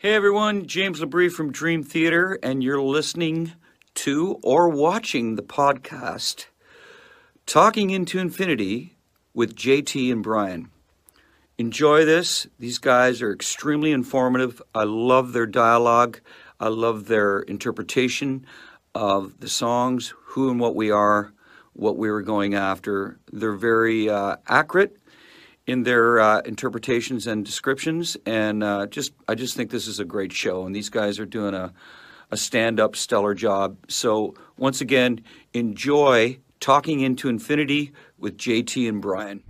Hey everyone, James LaBrie from Dream Theater, and you're listening to or watching the podcast Talking into Infinity with JT and Brian. Enjoy this. These guys are extremely informative. I love their dialogue, I love their interpretation of the songs, who and what we are, what we were going after. They're very uh, accurate in their uh, interpretations and descriptions. And uh, just, I just think this is a great show, and these guys are doing a, a stand-up stellar job. So once again, enjoy talking into infinity with JT and Brian.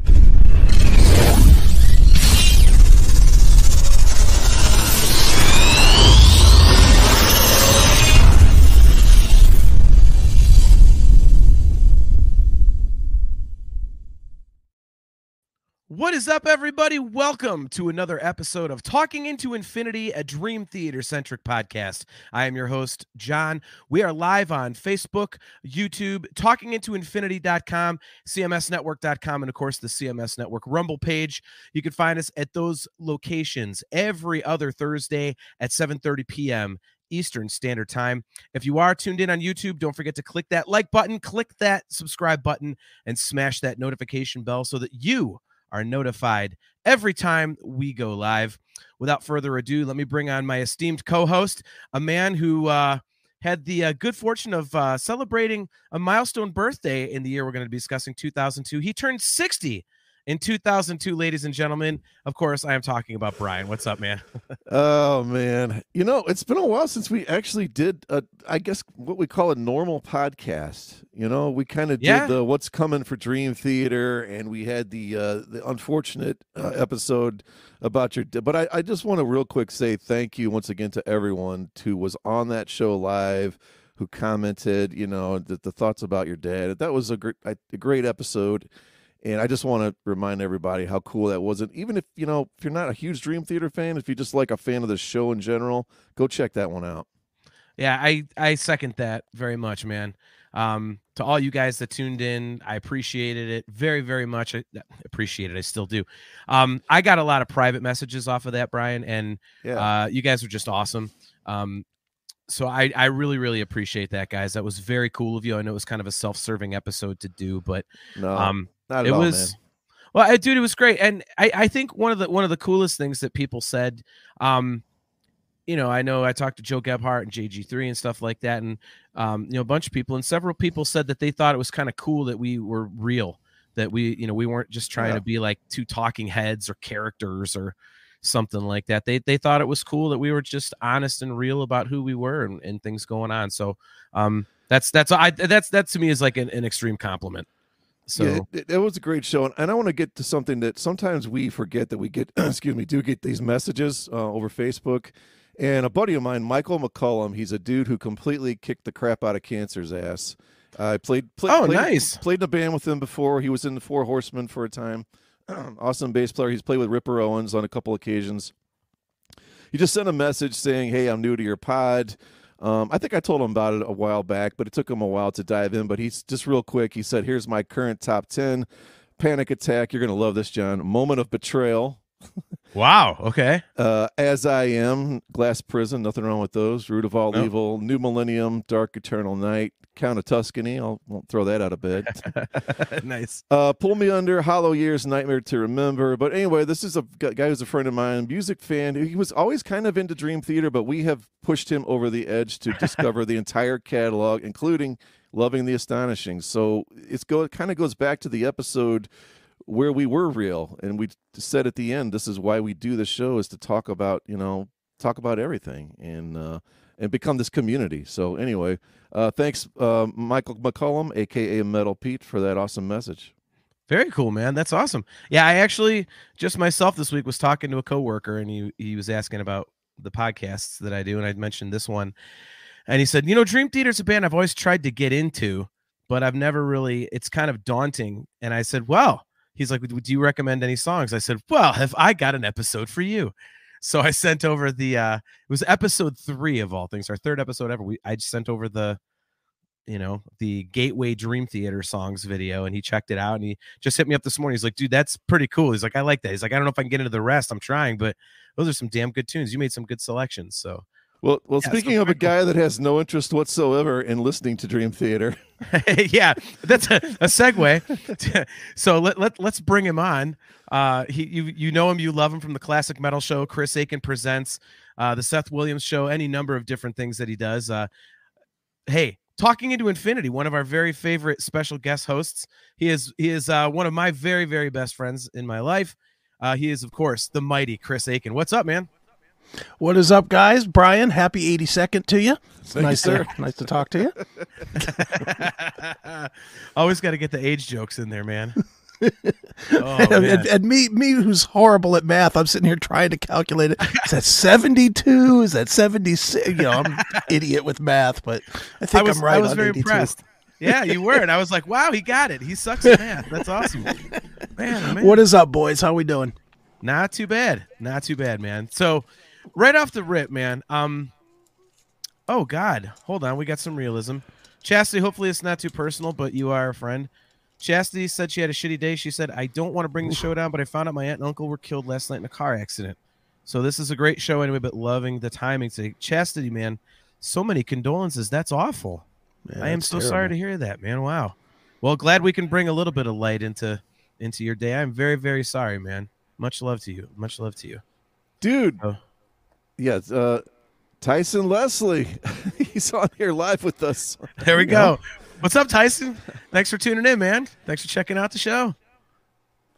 Is up, everybody? Welcome to another episode of Talking into Infinity, a Dream Theater centric podcast. I am your host, John. We are live on Facebook, YouTube, talkingintoinfinity.com, cmsnetwork.com, and of course, the CMS Network Rumble page. You can find us at those locations every other Thursday at 7:30 p.m. Eastern Standard Time. If you are tuned in on YouTube, don't forget to click that like button, click that subscribe button, and smash that notification bell so that you are notified every time we go live. Without further ado, let me bring on my esteemed co host, a man who uh, had the uh, good fortune of uh, celebrating a milestone birthday in the year we're going to be discussing 2002. He turned 60 in 2002, ladies and gentlemen. Of course, I am talking about Brian. What's up, man? oh man, you know it's been a while since we actually did, a, I guess what we call a normal podcast. You know, we kind of did yeah. the "What's Coming for Dream Theater," and we had the uh, the unfortunate uh, episode about your. But I, I just want to real quick say thank you once again to everyone who was on that show live who commented, you know, the, the thoughts about your dad. That was a great, a great episode. And I just want to remind everybody how cool that was. And even if, you know, if you're not a huge Dream Theater fan, if you're just like a fan of the show in general, go check that one out. Yeah, I, I second that very much, man. Um, to all you guys that tuned in, I appreciated it very, very much. I appreciate it. I still do. Um, I got a lot of private messages off of that, Brian, and yeah. uh, you guys were just awesome. Um, so I, I really really appreciate that guys that was very cool of you i know it was kind of a self-serving episode to do but no. um not it all, was, man. Well, I, dude, it was great, and I, I think one of the one of the coolest things that people said, um, you know, I know I talked to Joe Gebhardt and JG3 and stuff like that, and um, you know, a bunch of people, and several people said that they thought it was kind of cool that we were real, that we, you know, we weren't just trying yeah. to be like two talking heads or characters or something like that. They they thought it was cool that we were just honest and real about who we were and, and things going on. So um, that's that's I that's that to me is like an, an extreme compliment. So yeah, it, it, was a great show, and I want to get to something that sometimes we forget that we get. excuse me, do get these messages uh, over Facebook. And a buddy of mine, Michael McCollum, he's a dude who completely kicked the crap out of cancer's ass. I uh, played, played. Oh, played, nice. Played in a band with him before. He was in the Four Horsemen for a time. awesome bass player. He's played with Ripper Owens on a couple occasions. He just sent a message saying, "Hey, I'm new to your pod. Um, I think I told him about it a while back, but it took him a while to dive in. But he's just real quick. He said, "Here's my current top ten: Panic Attack. You're gonna love this, John. Moment of Betrayal. wow. Okay. Uh, As I Am, Glass Prison. Nothing wrong with those. Root of All nope. Evil, New Millennium, Dark Eternal Night, Count of Tuscany. I'll won't throw that out of bed. nice. Uh, Pull Me Under, Hollow Years, Nightmare to Remember. But anyway, this is a guy who's a friend of mine, music fan. He was always kind of into Dream Theater, but we have pushed him over the edge to discover the entire catalog, including Loving the Astonishing. So it's go it kind of goes back to the episode where we were real and we said at the end this is why we do the show is to talk about you know talk about everything and uh and become this community. So anyway uh thanks uh michael mccollum aka metal pete for that awesome message. Very cool man. That's awesome. Yeah i actually just myself this week was talking to a coworker and he he was asking about the podcasts that i do and i mentioned this one. And he said you know dream theater's a band i've always tried to get into but i've never really it's kind of daunting. And i said well he's like, "Do you recommend any songs?" I said, "Well, have I got an episode for you?" So I sent over the uh it was episode 3 of all things, our third episode ever. We I just sent over the you know, the Gateway Dream Theater songs video, and he checked it out, and he just hit me up this morning. He's like, "Dude, that's pretty cool." He's like, "I like that." He's like, "I don't know if I can get into the rest. I'm trying, but those are some damn good tunes. You made some good selections." So. Well, well. Yeah, speaking so of a guy that has no interest whatsoever in listening to Dream Theater, yeah, that's a, a segue. so let, let let's bring him on. Uh, he you you know him, you love him from the classic metal show. Chris Aiken presents uh, the Seth Williams show, any number of different things that he does. Uh, hey, talking into infinity, one of our very favorite special guest hosts. He is he is uh, one of my very very best friends in my life. Uh, he is of course the mighty Chris Aiken. What's up, man? What is up, guys? Brian, happy 82nd to you. It's nice you, to nice to talk to you. Always got to get the age jokes in there, man. oh, man. And, and, me, me, who's horrible at math, I'm sitting here trying to calculate it. Is that 72? Is that 76? You know, I'm idiot with math, but I think I was, I'm right. I was very 82. impressed. Yeah, you were, and I was like, "Wow, he got it. He sucks at math. That's awesome." Man, oh, man. What is up, boys? How we doing? Not too bad. Not too bad, man. So, right off the rip, man. Um, oh God, hold on. We got some realism. Chastity. Hopefully, it's not too personal, but you are a friend. Chastity said she had a shitty day. She said, I don't want to bring the show down, but I found out my aunt and uncle were killed last night in a car accident. So this is a great show anyway, but loving the timing today. Chastity, man, so many condolences. That's awful. Yeah, I am so terrible. sorry to hear that, man. Wow. Well, glad we can bring a little bit of light into into your day. I'm very, very sorry, man. Much love to you. Much love to you. Dude. Oh. Yeah, uh Tyson Leslie. He's on here live with us. There we go. What's up, Tyson? Thanks for tuning in, man. Thanks for checking out the show.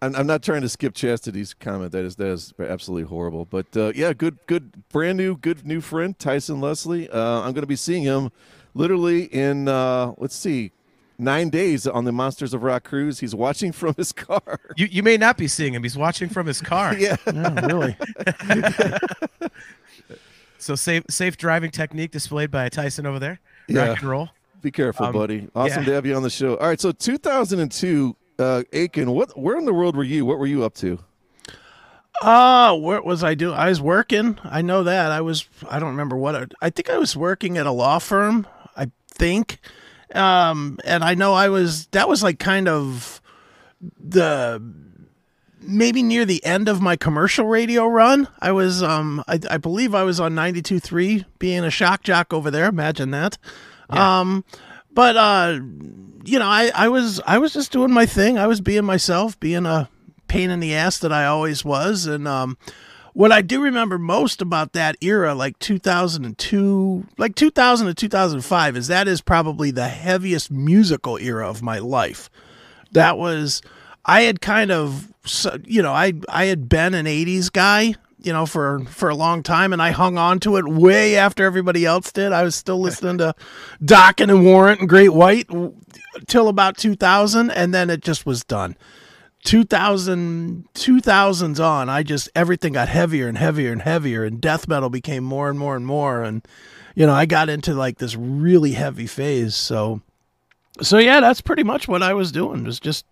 I'm, I'm not trying to skip Chastity's comment. That is that is absolutely horrible. But uh, yeah, good, good, brand new, good new friend Tyson Leslie. Uh, I'm going to be seeing him literally in uh, let's see, nine days on the Monsters of Rock cruise. He's watching from his car. You you may not be seeing him. He's watching from his car. yeah, oh, really. so safe safe driving technique displayed by Tyson over there. Yeah. Rock and roll. Be careful, um, buddy. Awesome yeah. to have you on the show. All right, so 2002, uh, Aiken, what? Where in the world were you? What were you up to? Uh, what was I doing? I was working. I know that. I was. I don't remember what. I, I think I was working at a law firm. I think. Um, and I know I was. That was like kind of the maybe near the end of my commercial radio run. I was. Um, I, I believe I was on 92.3 being a shock jock over there. Imagine that. Yeah. Um, but uh, you know, I, I was I was just doing my thing. I was being myself, being a pain in the ass that I always was. And um, what I do remember most about that era, like 2002, like 2000 to 2005, is that is probably the heaviest musical era of my life. That was I had kind of you know I I had been an 80s guy you know, for for a long time, and I hung on to it way after everybody else did. I was still listening to Dokken and Warrant and Great White till about 2000, and then it just was done. 2000 2000s on i just everything got heavier and heavier and heavier and death metal became more and more and more and you know i got into like this really heavy phase so so yeah that's pretty much what i was doing was just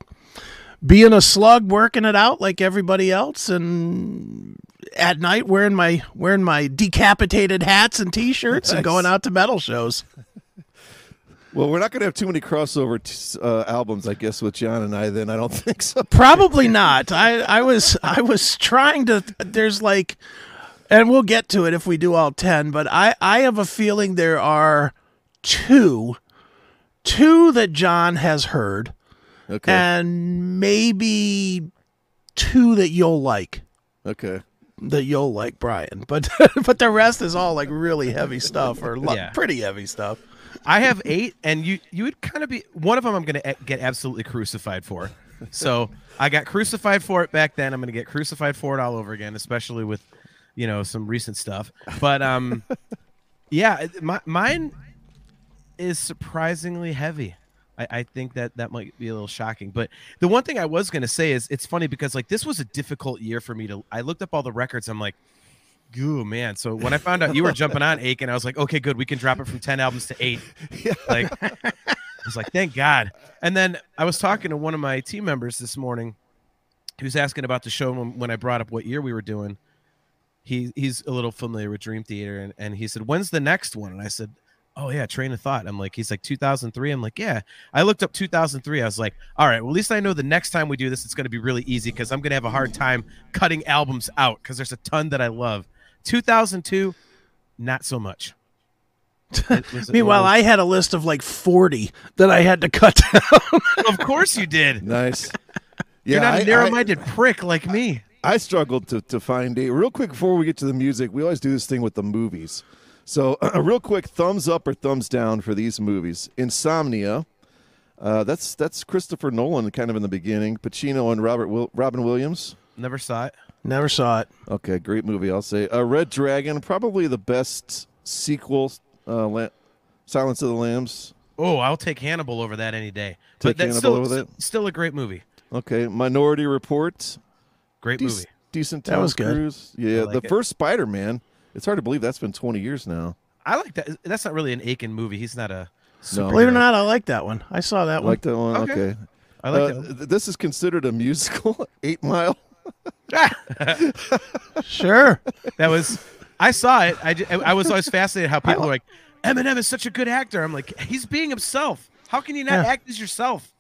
being a slug working it out like everybody else and at night wearing my wearing my decapitated hats and t-shirts nice. and going out to metal shows. Well, we're not going to have too many crossover t- uh, albums, I guess, with John and I. Then I don't think so. Probably not. I I was I was trying to. There's like, and we'll get to it if we do all ten. But I I have a feeling there are two, two that John has heard, okay, and maybe two that you'll like. Okay that you'll like Brian, but but the rest is all like really heavy stuff or lo- yeah. pretty heavy stuff. I have eight, and you you would kind of be one of them. I'm going to get absolutely crucified for. So I got crucified for it back then. I'm going to get crucified for it all over again, especially with you know some recent stuff. But um, yeah, my, mine is surprisingly heavy. I, I think that that might be a little shocking. But the one thing I was going to say is it's funny because like this was a difficult year for me to. I looked up all the records. I'm like, Goo man. So when I found out you were jumping on Aiken, I was like, okay, good. We can drop it from 10 albums to eight. Yeah. Like, I was like, thank God. And then I was talking to one of my team members this morning who's asking about the show when, when I brought up what year we were doing. He, he's a little familiar with Dream Theater and, and he said, when's the next one? And I said, oh yeah, train of thought. I'm like, he's like 2003. I'm like, yeah. I looked up 2003. I was like, all right, well at least I know the next time we do this, it's going to be really easy because I'm going to have a hard time cutting albums out because there's a ton that I love. 2002, not so much. Meanwhile, I had a list of like 40 that I had to cut down. of course you did. Nice. Yeah, You're not a narrow-minded I, prick like me. I struggled to, to find a real quick before we get to the music. We always do this thing with the movies. So, a real quick thumbs up or thumbs down for these movies. Insomnia. Uh, that's that's Christopher Nolan kind of in the beginning. Pacino and Robert Will- Robin Williams. Never saw it. Never saw it. Okay, great movie. I'll say. Uh, Red Dragon, probably the best sequel uh, La- Silence of the Lambs. Oh, I'll take Hannibal over that any day. Take but that's Hannibal still, over that? still a great movie. Okay, Minority Report. Great movie. Decent. Tom that was Cruise. good. Yeah, like the it. first Spider Man. It's hard to believe that's been 20 years now. I like that. That's not really an Aiken movie. He's not a. No. Believe it or not, I like that one. I saw that one. Like that one. Okay. okay. I like uh, that. This is considered a musical. Eight Mile. sure. That was. I saw it. I, I was always fascinated how people are like, Eminem is such a good actor. I'm like, he's being himself. How can you not yeah. act as yourself?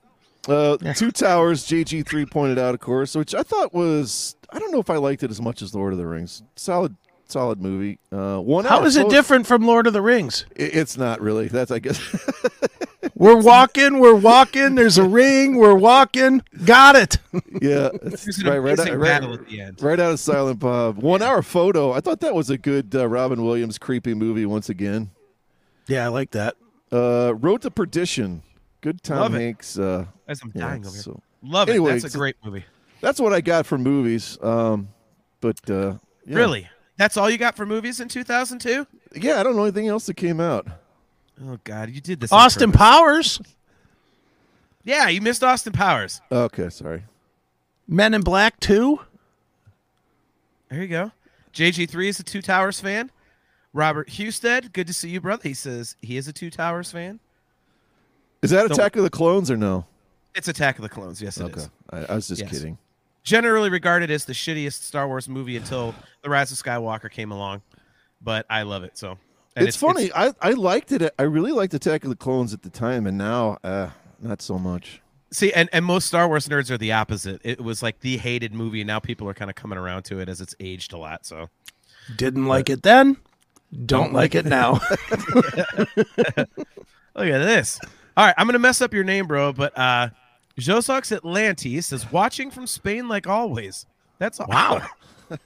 Uh, yeah. Two Towers, JG3 pointed out, of course, which I thought was, I don't know if I liked it as much as Lord of the Rings. Solid, solid movie. Uh, one. How is it different from Lord of the Rings? It's not really. That's, I guess. we're walking. We're walking. There's a ring. We're walking. Got it. Yeah, right, right, out, right, right, out of Silent Bob. One hour photo. I thought that was a good uh, Robin Williams creepy movie once again. Yeah, I like that. Uh, Road to Perdition. Good Tom Love Hanks. Uh, As I'm dying yeah, over so. here. Love anyway, it. That's a great movie. That's what I got for movies. Um, but uh, yeah. really, that's all you got for movies in 2002? Yeah, I don't know anything else that came out. Oh God, you did this. Austin Powers. Yeah, you missed Austin Powers. Okay, sorry. Men in Black Two. There you go. JG3 is a Two Towers fan. Robert Husted, good to see you, brother. He says he is a Two Towers fan. Is that Attack of the Clones or no? It's Attack of the Clones. Yes, it okay. is. I, I was just yes. kidding. Generally regarded as the shittiest Star Wars movie until The Rise of Skywalker came along, but I love it. So it's, it's, funny. It's, I I liked it. I really liked Attack of the Clones at the time, and now uh, not so much. See, and, and most Star Wars nerds are the opposite. It was like the hated movie, and now people are kind of coming around to it as it's aged a lot. So didn't like it then, don't like it now. Look at this. All right, I'm gonna mess up your name, bro, but uh Josox Atlantis says watching from Spain like always. That's awesome. wow.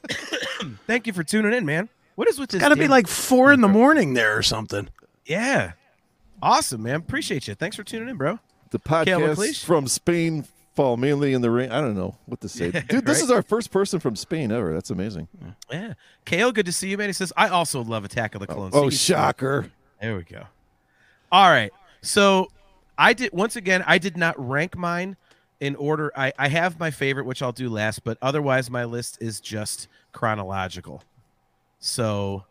Thank you for tuning in, man. What is with this? Got to be like four in the morning there or something. Yeah, awesome, man. Appreciate you. Thanks for tuning in, bro. The podcast from Spain fall mainly in the rain. I don't know what to say. Dude, this right? is our first person from Spain ever. That's amazing. Yeah. Kale, good to see you, man. He says, I also love Attack of the oh, Clones. Oh, oh shocker. There we go. All right. So I did, once again, I did not rank mine in order. I, I have my favorite, which I'll do last, but otherwise, my list is just chronological. So,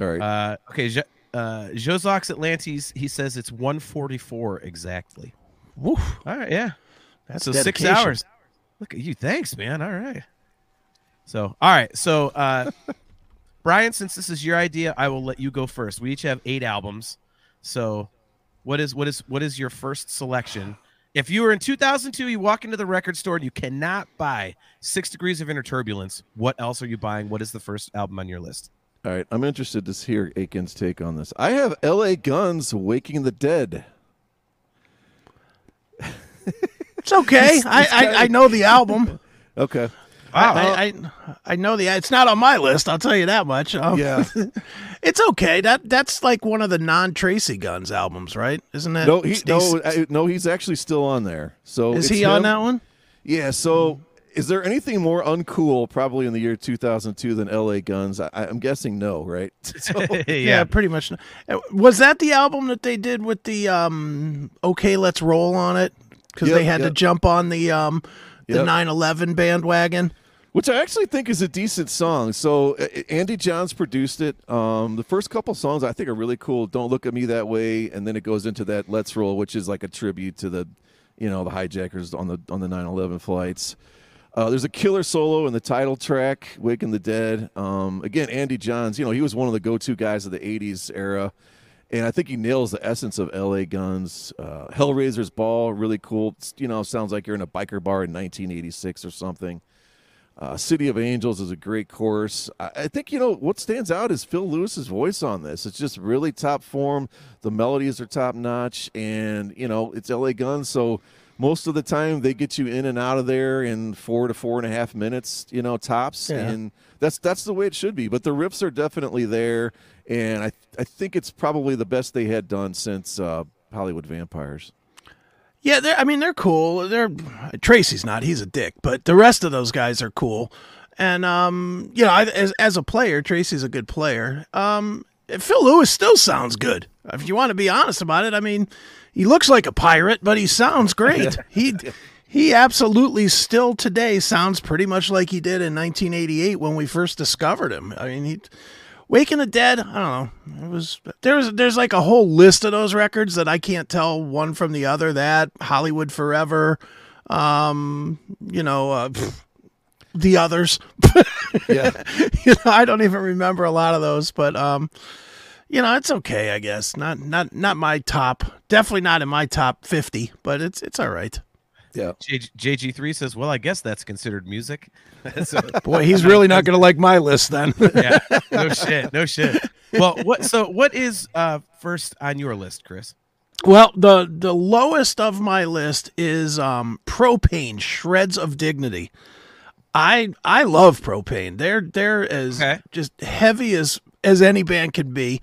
all right. Uh, okay. Uh, Josox Atlantis, he says it's 144 exactly. Woof. All right. Yeah. That's so dedication. six hours. Look at you. Thanks, man. All right. So, all right. So, uh, Brian, since this is your idea, I will let you go first. We each have eight albums. So, what is what is what is your first selection? If you were in 2002, you walk into the record store and you cannot buy Six Degrees of Inner Turbulence. What else are you buying? What is the first album on your list? All right, I'm interested to hear Aiken's take on this. I have L.A. Guns, "Waking the Dead." It's okay. I, I, I know the album. okay. I, I, I know the it's not on my list. I'll tell you that much. Um, yeah, it's okay. That that's like one of the non Tracii Guns albums, right? Isn't it? No, he, no, no. He's actually still on there. So is he him. on that one? Yeah. So is there anything more uncool, probably in the year 2002, than L.A. Guns? I, am guessing no, right? So, yeah. yeah. pretty much. Uh, was that the album that they did with the um, "Okay, Let's Roll" on it? Because yep, they had yep. to jump on the um, the yep. 9/11 bandwagon which I actually think is a decent song. So Andy Johns produced it. Um, the first couple songs I think are really cool. Don't look at me that way, and then it goes into that Let's Roll, which is like a tribute to the, you know, the hijackers on the on the 9/11 flights. Uh, there's a killer solo in the title track, "Waking the Dead." Um, again, Andy Johns. You know, he was one of the go-to guys of the '80s era. and I think he nails the essence of L.A. Guns. Uh, Hellraiser's Ball, really cool. You know, sounds like you're in a biker bar in 1986 or something. Uh, City of Angels is a great course. I, I, think you know what stands out is Phil Lewis's voice on this. It's just really top form. The melodies are top notch, and you know it's L.A. Guns, so most of the time they get you in and out of there in four to four and a half minutes, you know, tops, yeah. and that's that's the way it should be. But the riffs are definitely there, and I I think it's probably the best they had done since uh, Hollywood Vampires. Yeah, I mean they're cool. They're Tracii's not; he's a dick, but the rest of those guys are cool. And um, you know, I, as as a player, Tracii's a good player. Um, Phil Lewis still sounds good. If you want to be honest about it, I mean, he looks like a pirate, but he sounds great. he he absolutely still today sounds pretty much like he did in 1988 when we first discovered him. I mean, he Waking the Dead, I don't know. It was there's there's like a whole list of those records that I can't tell one from the other. That Hollywood Forever, um, you know, uh, the others. yeah, you know, I don't even remember a lot of those, but um, you know, it's okay, I guess. Not not not my top. Definitely not in my top fifty, but it's it's all right. Yeah. JG3 says, "Well, I guess that's considered music." so, Boy, he's really not going to like my list then. yeah. No shit. No shit. Well, what so what is uh first on your list, Chris? Well, the the lowest of my list is um Pro-Pain Shreds of Dignity. I I love Pro-Pain. They're they're as okay. just heavy as as any band can be.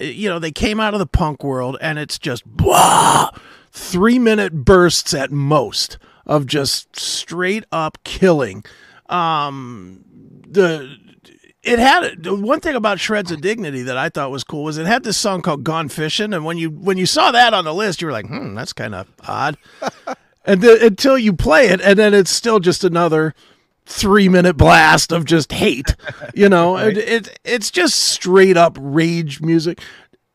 You know, they came out of the punk world and it's just blah three minute bursts at most of just straight up killing. Um, the it had one thing about Shreds of Dignity that I thought was cool was it had this song called Gone Fishing, and when you when you saw that on the list, you were like, hmm, that's kind of odd. and then, until you play it, and then it's still just another three minute blast of just hate. You know, right. it, it it's just straight up rage music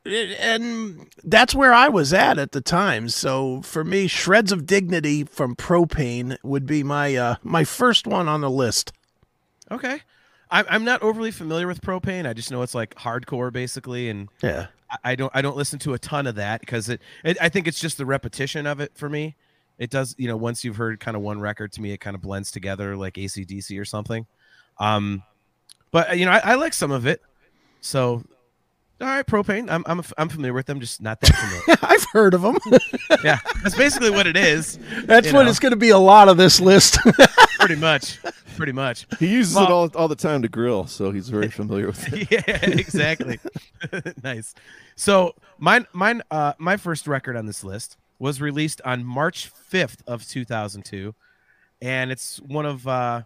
and that's where I was at at the time. So for me, shreds of dignity from Pro-Pain would be my uh, my first one on the list. Okay, I'm I'm not overly familiar with Pro-Pain. I just know it's like hardcore basically, and yeah, I, don't I don't listen to a ton of that because it, it I think it's just the repetition of it for me. It does you know once you've heard kind of one record to me, it kind of blends together like ACDC or something. Um, but you know I, I like some of it. So all right, Pro-Pain. I'm I'm I'm familiar with them, just not that familiar. I've heard of them. yeah, that's basically what it is. That's what know. it's going to be. A lot of this list. pretty much, pretty much. He uses well, it all all the time to grill, so he's very familiar with it. yeah, exactly. nice. So mine mine uh my first record on this list was released on March 5th of 2002, and it's one of uh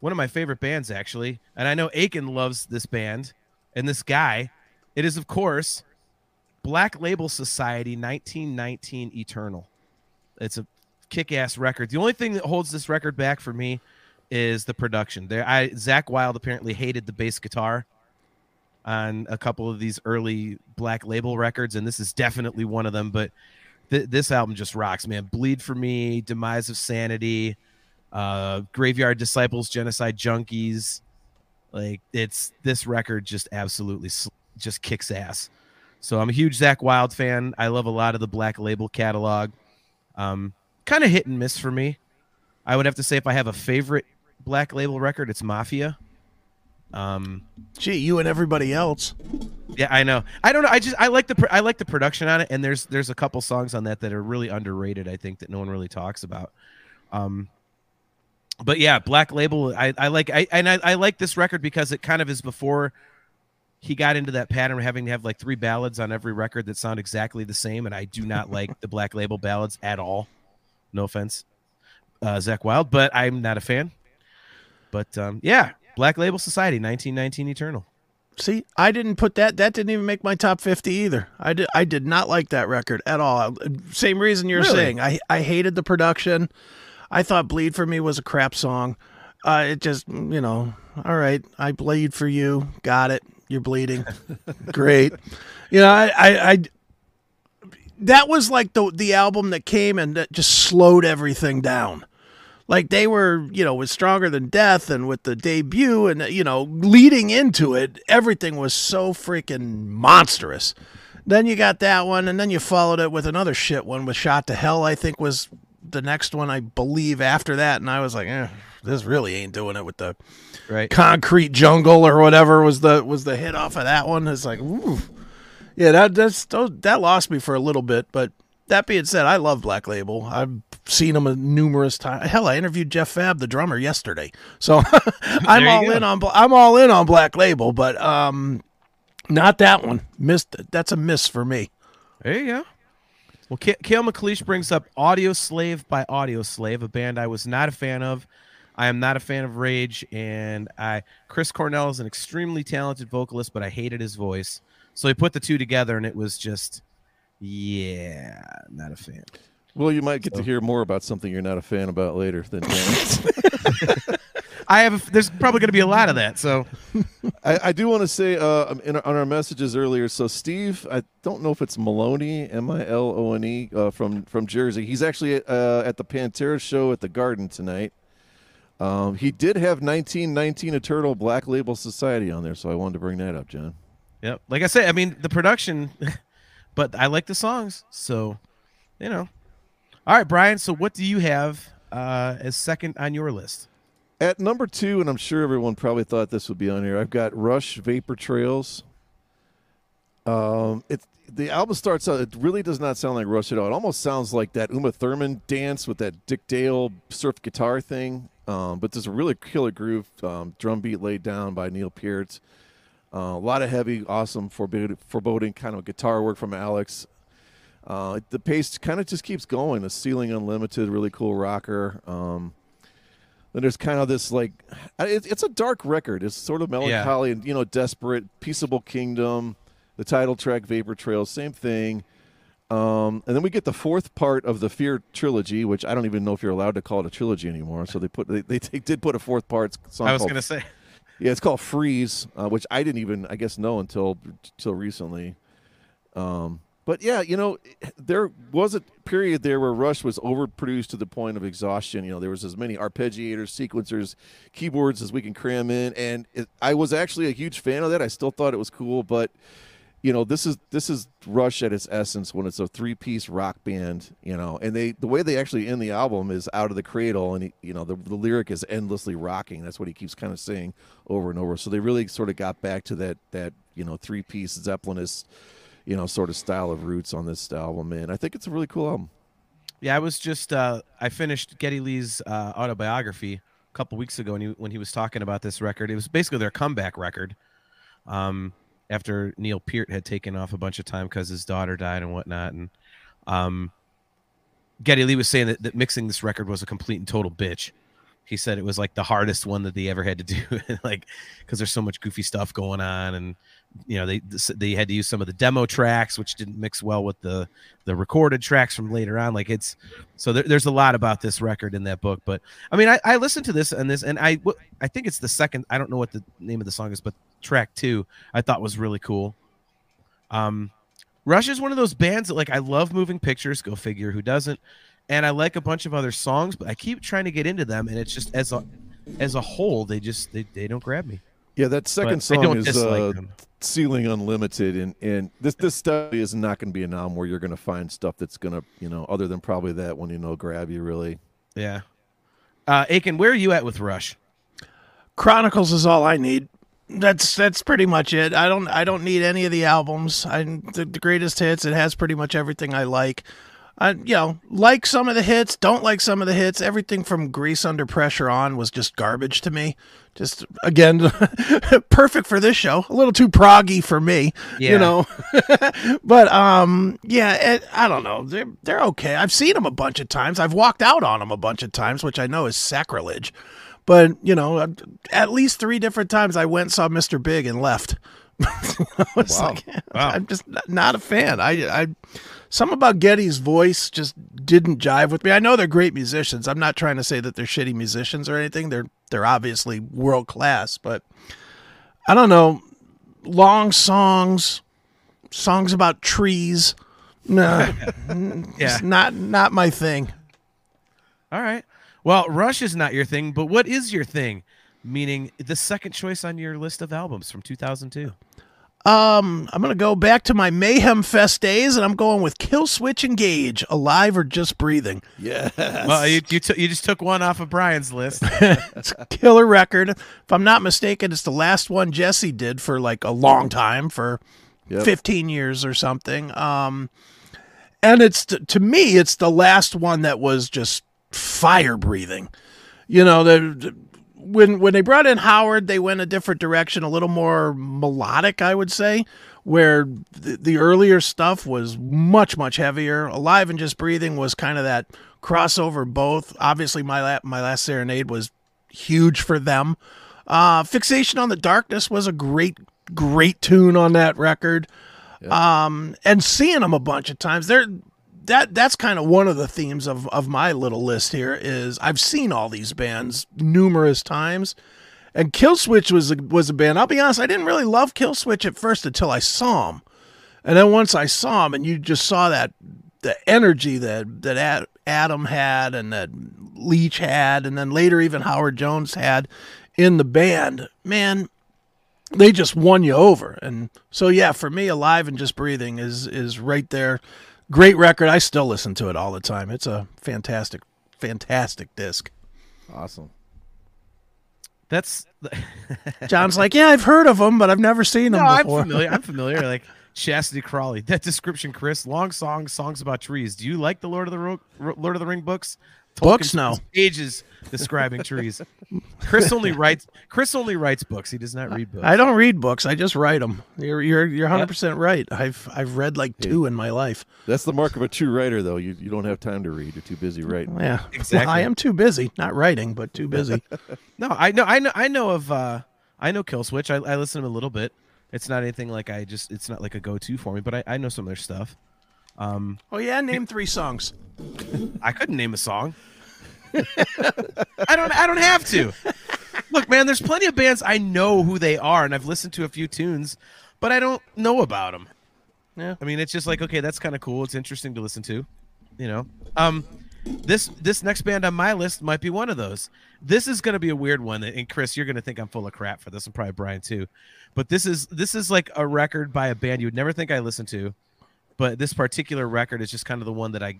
one of my favorite bands actually, and I know Aiken loves this band and this guy it is, of course, Black Label Society 1919 Eternal. It's a kick ass record. The only thing that holds this record back for me is the production. There, I Zakk Wylde apparently hated the bass guitar on a couple of these early Black Label records, and this is definitely one of them. But th- this album just rocks, man. Bleed for Me, Demise of Sanity, uh, Graveyard Disciples, Genocide Junkies. Like it's this record just absolutely sl- just kicks ass. So I'm a huge Zakk Wylde fan. I love a lot of the Black Label catalog. Um, kind of hit and miss for me. I would have to say if I have a favorite Black Label record, it's Mafia. Um, gee, you and everybody else. Yeah, I know. I don't know. I just I like the I like the production on it, and there's there's a couple songs on that that are really underrated. I think that no one really talks about. Um, but yeah, Black Label. I I like I and I, I like this record because it kind of is before he got into that pattern of having to have like three ballads on every record that sound exactly the same, and I do not like the Black Label ballads at all. No offense, uh, Zakk Wylde, but I'm not a fan. But um, yeah, Black Label Society, 1919 Eternal. See, I didn't put that. That didn't even make my top 50 either. I did. I did not like that record at all. Same reason you're really? saying. I I hated the production. I thought "Bleed for Me" was a crap song. Uh, it just, you know, all right. I bleed for you. Got it you're bleeding. Great. You know, I, I, I, that was like the the album that came and that just slowed everything down. Like they were, you know, with Stronger Than Death and with the debut and you know, leading into it, everything was so freaking monstrous. then you got that one, and then you followed it with another shit one with "Shot to Hell." I think was the next one, I believe, after that, and I was like, eh, this really ain't doing it with the right concrete jungle or whatever was the was the hit off of that one. It's like, ooh. yeah, that that's that lost me for a little bit, but that being said, I love Black Label. I've seen them a numerous times. Hell, I interviewed Jeff Fabb, the drummer, yesterday. So I'm all go. in on I'm all in on Black Label, but um, not that one. Missed. That's a miss for me. There you go. Well, Kale McLeish brings up Audioslave by Audioslave, a band I was not a fan of. I am not a fan of Rage, and I Chris Cornell is an extremely talented vocalist, but I hated his voice. So he put the two together, and it was just, yeah, not a fan. Well, you might get so. to hear more about something you're not a fan about later than I have. There's probably going to be a lot of that. So, I, I do want to say uh, in, on our messages earlier. So, Steve, I don't know if it's Maloney, M I L O N E, uh, from from Jersey. He's actually uh, at the Pantera show at the Garden tonight. Um, he did have 1919 Eternal Black Label Society on there, so I wanted to bring that up, John. Yep. Like I said, I mean the production, but I like the songs, so you know. All right, Brian. So what do you have uh, as second on your list? At number two, and I'm sure everyone probably thought this would be on here. I've got Rush Vapor Trails. Um, it the album starts out. It really does not sound like Rush at all. It almost sounds like that Uma Thurman dance with that Dick Dale surf guitar thing. Um, but there's a really killer groove, um, drum beat laid down by Neil Peart. Uh, a lot of heavy, awesome, foreboding, foreboding kind of guitar work from Alex. Uh, the pace kind of just keeps going. The Ceiling Unlimited, really cool rocker. Um, then there's kind of this like, it, it's a dark record. It's sort of melancholy yeah. and you know desperate. Peaceable Kingdom, the title track, Vapor Trails, same thing. Um, and then we get the fourth part of the Fear trilogy, which I don't even know if you're allowed to call it a trilogy anymore. So they put they, they, they did put a fourth part song. I was going to say, yeah, it's called Freeze, uh, which I didn't even I guess know until until recently. Um, but yeah, you know, there was a period there where Rush was overproduced to the point of exhaustion. You know, there was as many arpeggiators, sequencers, keyboards as we can cram in, and it, I was actually a huge fan of that. I still thought it was cool, but you know this is this is rush at its essence when it's a three piece rock band you know. And they the way they actually end the album is out of the cradle. And he, you know the, the lyric is endlessly rocking. That's what he keeps kind of saying over and over. So they really sort of got back to that that you know three piece zeppelinist you know sort of style of roots on this album and i think it's a really cool album yeah i was just uh i finished geddy lee's uh, autobiography a couple weeks ago and he, when he was talking about this record it was basically their comeback record um after Neil Peart had taken off a bunch of time because his daughter died and whatnot. And um, Geddy Lee was saying that, that mixing this record was a complete and total bitch. He said it was like the hardest one that they ever had to do, like because there's so much goofy stuff going on, and you know they they had to use some of the demo tracks, which didn't mix well with the the recorded tracks from later on. Like it's so there, there's a lot about this record in that book. But I mean, I, I listened to this and this, and I I think it's the second. I don't know what the name of the song is, but track two I thought was really cool. Um, Rush is one of those bands that like I love moving pictures. Go figure, who doesn't? And I like a bunch of other songs, but I keep trying to get into them, and it's just as a as a whole, they just they, they don't grab me. Yeah, that second but song is uh, "Ceiling Unlimited," and and this this study is not going to be an album where you're going to find stuff that's going to you know other than probably that one you know grab you really. Yeah. Uh, Aiken, where are you at with Rush? Chronicles is all I need that's that's pretty much it. I don't I don't need any of the albums. I the, the greatest hits. It has pretty much everything I like. I you know like some of the hits, don't like some of the hits. Everything from Grace Under Pressure on was just garbage to me. Just again, perfect for this show. A little too proggy for me, yeah. you know. but um, yeah, it, I don't know. They're they're okay. I've seen them a bunch of times. I've walked out on them a bunch of times, which I know is sacrilege. But you know, at least three different times I went saw Mr. Big and left. wow. Like, wow. I'm just not a fan. I, I, some about Geddy's voice just didn't jive with me. I know they're great musicians. I'm not trying to say that they're shitty musicians or anything. They're they're obviously world class, but I don't know. Long songs, songs about trees. Nah, yeah, not not my thing. All right. Well, Rush is not your thing, but what is your thing? Meaning the second choice on your list of albums from 2002. Um, I'm gonna go back to my Mayhem Fest days, and I'm going with Killswitch Engage, alive or just breathing. Yes. Well, you you, t- you just took one off of Brian's list. it's a killer record. If I'm not mistaken, it's the last one Jesse did for like a long time, for yep. 15 years or something. Um, and it's to me, it's the last one that was just fire breathing. You know, the when when they brought in Howard, they went a different direction, a little more melodic, I would say. Where the, the earlier stuff was much much heavier. Alive and Just Breathing was kind of that crossover. Both obviously, my la- my last serenade was huge for them. Uh, Fixation on the Darkness was a great great tune on that record. Um, and seeing them a bunch of times, they're that that's kind of one of the themes of of my little list here is I've seen all these bands numerous times. And Killswitch was a, was a band. I'll be honest, I didn't really love Killswitch at first until I saw them. And then once I saw them and you just saw that the energy that that Adam had and that Leach had and then later even Howard Jones had in the band, man, they just won you over. And so yeah, for me Alive and Just Breathing is is right there Great record. I still listen to it all the time. It's a fantastic, fantastic disc. Awesome. That's John's like, yeah, I've heard of them, but I've never seen them no, before. I'm familiar. I'm familiar. Like Chastity Crawley. That description, Chris. Long songs, songs about trees. Do you like the Lord of the Ro- Lord of the Ring books? Books? No. pages describing trees. Chris only writes chris only writes books. He does not read books. I don't read books. I just write them you're you're you're 100% right. I've i've read like two in my life. That's the mark of a true writer though. You, you don't have time to read. You're too busy writing. Yeah. Exactly. Well, i am too busy. Not writing but too busy. No i know i know i know of uh i know killswitch. I, I listen to them a little bit. It's not anything like i just it's not like a go-to for me but i, I know some of their stuff um oh yeah name three songs I couldn't name a song. I don't. I don't have to. Look, man. There's plenty of bands I know who they are, and I've listened to a few tunes, but I don't know about them. Yeah. I mean, it's just like okay, that's kind of cool. It's interesting to listen to. You know. Um, this this next band on my list might be one of those. This is going to be a weird one, and Chris, you're going to think I'm full of crap for this, and probably Brian too. But this is this is like a record by a band you would never think I listened to, but this particular record is just kind of the one that I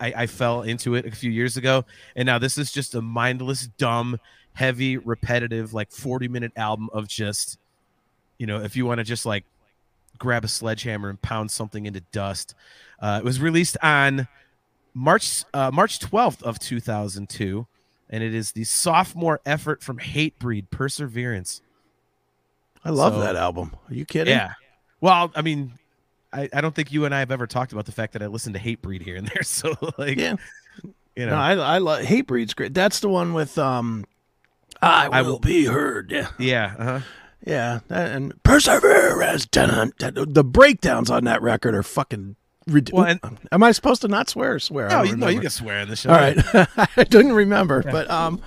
I, I fell into it a few years ago, and now this is just a mindless, dumb, heavy, repetitive, like 40 minute album of just, you know, if you want to just like grab a sledgehammer and pound something into dust. Uh, it was released on March uh, March 12th of 2002, and it is the sophomore effort from Hatebreed, Perseverance. I love so, that album. Are you kidding? Yeah. Well, I mean, I, I don't think you and I have ever talked about the fact that I listen to Hatebreed here and there. So like, yeah, you know, no, I I love Hatebreed's great. That's the one with um, I will, I will be heard. Yeah, yeah, uh-huh. yeah, and perseverance. The breakdowns on that record are fucking well, and, Am I supposed to not swear? Swear? No, you, no, you can swear in the show. All right, I didn't remember, yeah. but um,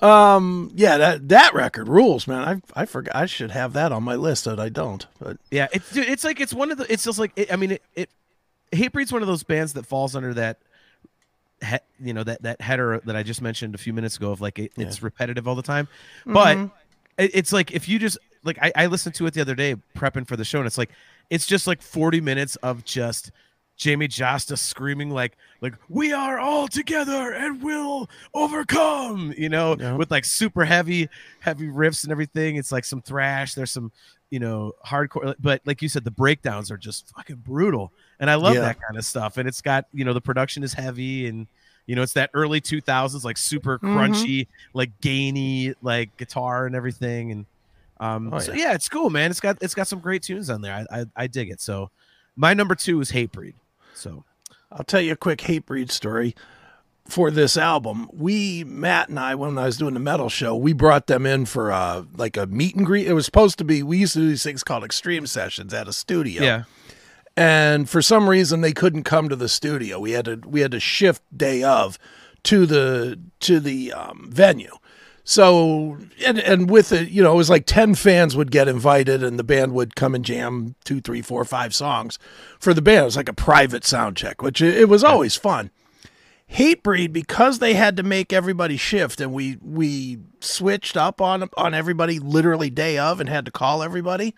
um, yeah, that that record rules, man. I I forgot. I should have that on my list, but I don't. But yeah, it's it's like it's one of the. It's just like it, I mean, it, it Hatebreed's one of those bands that falls under that. He, you know that that header that I just mentioned a few minutes ago of like it, yeah. it's repetitive all the time, but mm-hmm. it, it's like if you just like I, I listened to it the other day prepping for the show and it's like it's just like 40 minutes of just Jamey Jasta screaming like like we are all together and we'll overcome, you know, yeah. with like super heavy heavy riffs and everything. It's like some thrash, there's some, you know, hardcore but like you said the breakdowns are just fucking brutal. And I love yeah. that kind of stuff. And it's got, you know, the production is heavy and you know, it's that early 2000s like super mm-hmm. crunchy, like gainy like guitar and everything and um oh, so yeah, it's cool, man. It's got it's got some great tunes on there. I I, I dig it. So my number two is Hatebreed. So I'll tell you a quick Hatebreed story for this album. We Matt and I, when I was doing the metal show, we brought them in for uh like a meet and greet. It was supposed to be we used to do these things called extreme sessions at a studio. Yeah. And for some reason they couldn't come to the studio. We had to we had to shift day of to the to the um, venue. So and and with it, you know, it was like ten fans would get invited, and the band would come and jam two, three, four, five songs for the band. It was like a private sound check, which it, was always fun. Hatebreed because they had to make everybody shift, and we we switched up on on everybody literally day of, and had to call everybody.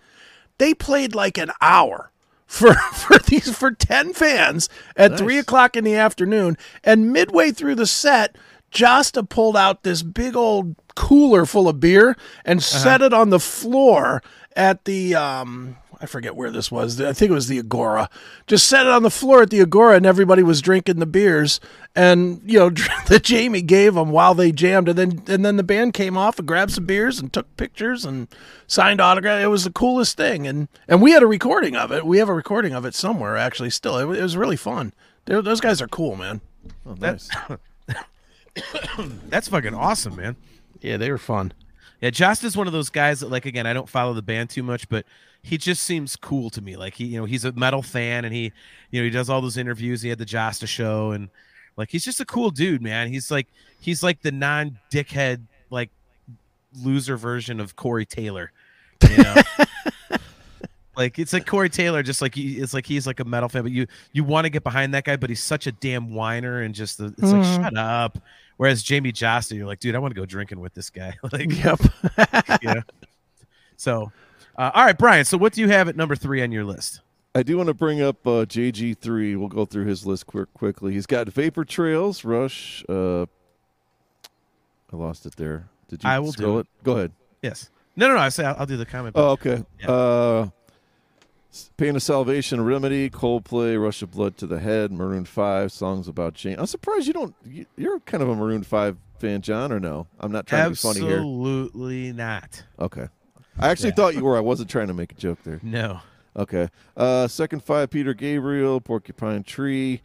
they played like an hour for for these for 10 fans at nice. 3 o'clock in the afternoon and midway through the set Jasta pulled out this big old cooler full of beer and uh-huh. set it on the floor at the um I forget where this was. I think it was the Agora. Just set it on the floor at the Agora, and everybody was drinking the beers. And you know, that Jamey gave them while they jammed, and then and then the band came off and grabbed some beers and took pictures and signed autograph. It was the coolest thing, and and we had a recording of it. We have a recording of it somewhere, actually. Still, it, it was really fun. They're, those guys are cool, man. Oh, nice. That's fucking awesome, man. Yeah, they were fun. Yeah, Jasta is one of those guys that, like, again, I don't follow the band too much, but he just seems cool to me. Like he, you know, he's a metal fan, and he, you know, he does all those interviews. He had the Jasta show, and like he's just a cool dude, man. He's like he's like the non dickhead, like loser version of Corey Taylor. You know? like it's like Corey Taylor, just like he, it's like he's like a metal fan, but you you want to get behind that guy, but he's such a damn whiner and just the, it's mm. like shut up. Whereas Jamey Jasta, you're like, dude, I want to go drinking with this guy. like, yep, yeah. So, uh, all right, Brian. So, what do you have at number three on your list? I do want to bring up uh, JG3. We'll go through his list quick, quickly. He's got Vapor Trails, Rush. Uh, I lost it there. Did you I will do it? Go ahead. Yes. No, no, no. I say I'll, I'll do the comment. Oh, okay. Yeah. Uh, Pain of Salvation, Remedy, Coldplay, Rush of Blood to the Head, Maroon Five, songs about Jane. I'm surprised you don't. You're kind of a Maroon Five fan, John, or no? I'm not trying Absolutely to be funny here. Absolutely not. Okay. I actually yeah. thought you were. I wasn't trying to make a joke there. No. Okay. Uh, second five, Peter Gabriel, Porcupine Tree,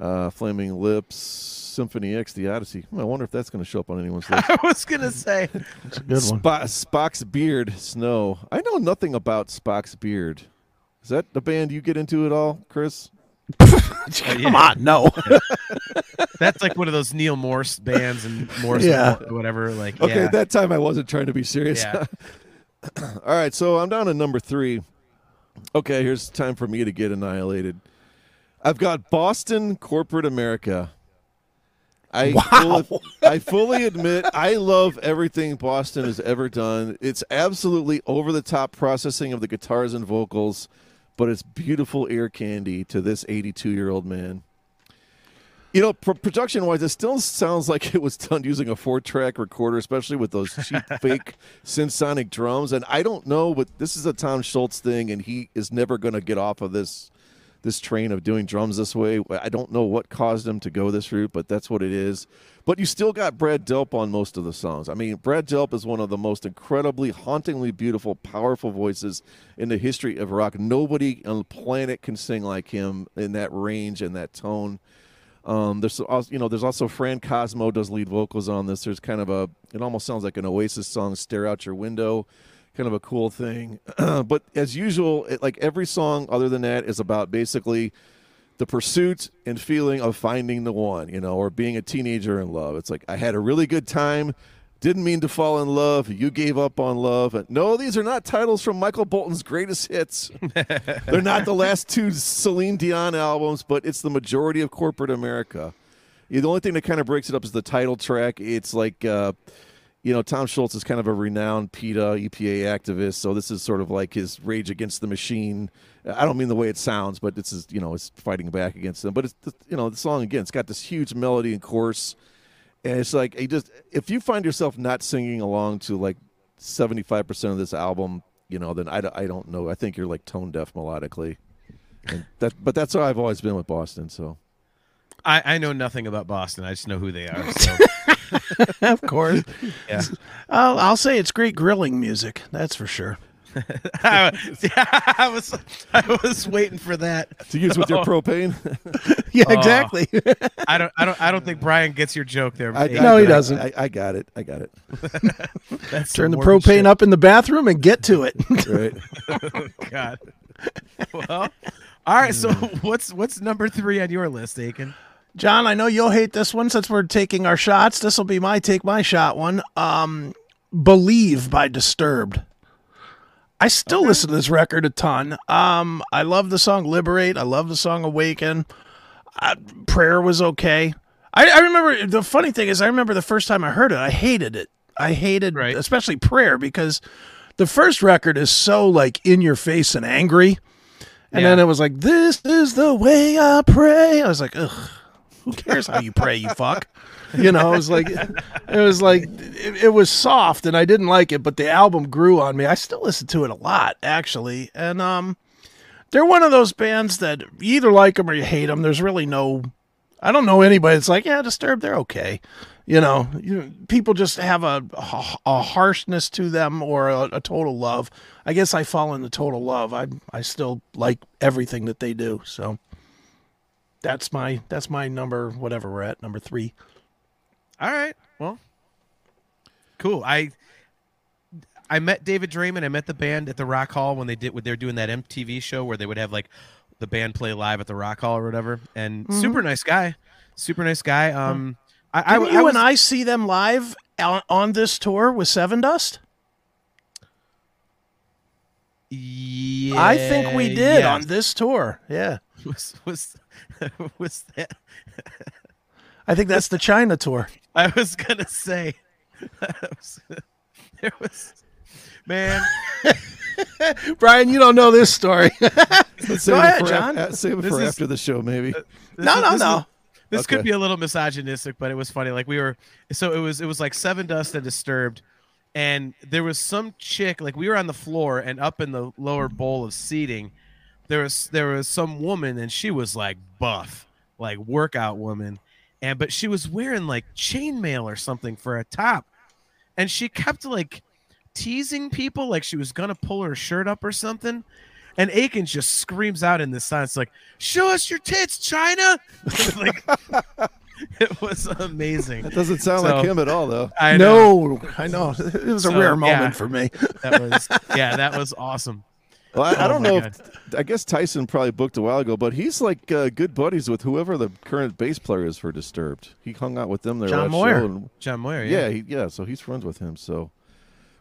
uh, Flaming Lips, Symphony X, The Odyssey. Hmm, I wonder if that's going to show up on anyone's list. I was going to say. It's a good one. Spock's Beard, Snow. I know nothing about Spock's Beard. Is that the band you get into at all, Chris? Oh, Come on, no. That's like one of those Neal Morse bands and Morse yeah. or whatever. Like, okay, yeah. that time I wasn't trying to be serious. Yeah. all right, so I'm down to number three. Okay, here's time for me to get annihilated. I've got Boston corporate America. I wow. fully, I fully admit I love everything Boston has ever done. It's absolutely over the top processing of the guitars and vocals but it's beautiful ear candy to this 82 year old man. You know, pr- production wise, it still sounds like it was done using a four track recorder, especially with those cheap fake synthsonic drums. And I don't know, but this is a Tom Scholz thing, and he is never going to get off of this this train of doing drums this way. I don't know what caused him to go this route, but that's what it is. But you still got Brad Delp on most of the songs. I mean, Brad Delp is one of the most incredibly, hauntingly beautiful, powerful voices in the history of rock. Nobody on the planet can sing like him in that range and that tone. Um, there's also, you know, there's also Fran Cosmo does lead vocals on this. There's kind of a, it almost sounds like an Oasis song, "Stare Out Your Window," kind of a cool thing. but as usual, it, like every song other than that is about basically the pursuit and feeling of finding the one, you know, or being a teenager in love. It's like I had a really good time, didn't mean to fall in love. You gave up on love. No, these are not titles from Michael Bolton's greatest hits. They're not the last two Celine Dion albums, but it's the majority of corporate America. The only thing that kind of breaks it up is the title track. It's like. Uh, you know, Tom Scholz is kind of a renowned PETA EPA activist, so this is sort of like his rage against the machine. I don't mean the way it sounds, but this is you know, it's fighting back against them. But it's you know, the song again, it's got this huge melody and chorus, and it's like he just if you find yourself not singing along to like seventy five percent of this album, you know, then I, I don't know. I think you're like tone deaf melodically, and that but that's how I've always been with Boston. So I I know nothing about Boston. I just know who they are. So. of course. Yeah. I'll, I'll say it's great grilling music. That's for sure. I, yeah, I was I was waiting for that to use with your propane. yeah, exactly. Uh, I don't I don't I don't think Brian gets your joke there. I, no, he doesn't. I, I, got it. I got it. Turn the propane shit. up in the bathroom and get to it. right. oh, God. Well, all right. So what's what's number three on your list, Aiken? John, I know you'll hate this one since we're taking our shots. This will be my take my shot one. Um, Believe by Disturbed. I still okay. listen to this record a ton. Um, I love the song Liberate. I love the song Awaken. Uh, prayer was okay. I, I, remember the funny thing is I remember the first time I heard it, I hated it. I hated, right. especially prayer because the first record is so like in your face and angry. And yeah. then it was like, "This is the way I pray." I was like, "Ugh, who cares how you pray, you fuck?" You know, it was like, it was like, it, it, was soft, and I didn't like it. But the album grew on me. I still listen to it a lot, actually, and um, they're one of those bands that you either like them or you hate them. There's really no, I don't know anybody that's like, yeah, Disturbed, they're okay. You know, you, people just have a, a harshness to them or a, a total love. I guess I fall into total love. I I still like everything that they do. So that's my that's my number whatever we're at number three. All right. Well, cool. I I met David Draiman I met the band at the Rock Hall when they did when they were doing that MTV show where they would have like the band play live at the Rock Hall or whatever. And mm-hmm. super nice guy, super nice guy. Um, I, I, you I was, and I see them live on, on this tour with Sevendust. Yeah, I think we did yeah. on this tour. Yeah, was was was that? I think that's the China tour. I was gonna say, was, there was, man. Brian, you don't know this story. Go ahead, John. Af- save it this for is, after the show, maybe. Uh, no, no, no. This okay. could be a little misogynistic, but it was funny. Like we were, so it was it was like Sevendust and Disturbed, and there was some chick. Like we were on the floor and up in the lower bowl of seating, there was there was some woman and she was like buff, like workout woman, and but she was wearing like chainmail or something for a top, and she kept like teasing people like she was gonna pull her shirt up or something. And Akins just screams out in this silence, like, "Show us your tits, China!" like, it was amazing. That doesn't sound so, like him at all, though. I know. No, I know. It was so, a rare moment yeah, for me. that was, yeah, that was awesome. Well, I, oh I don't know. If, I guess Tyson probably booked a while ago, but he's like uh, good buddies with whoever the current bass player is for Disturbed. He hung out with them there. John Moyer. And, John Moyer. Yeah, yeah, he, yeah, So he's friends with him. So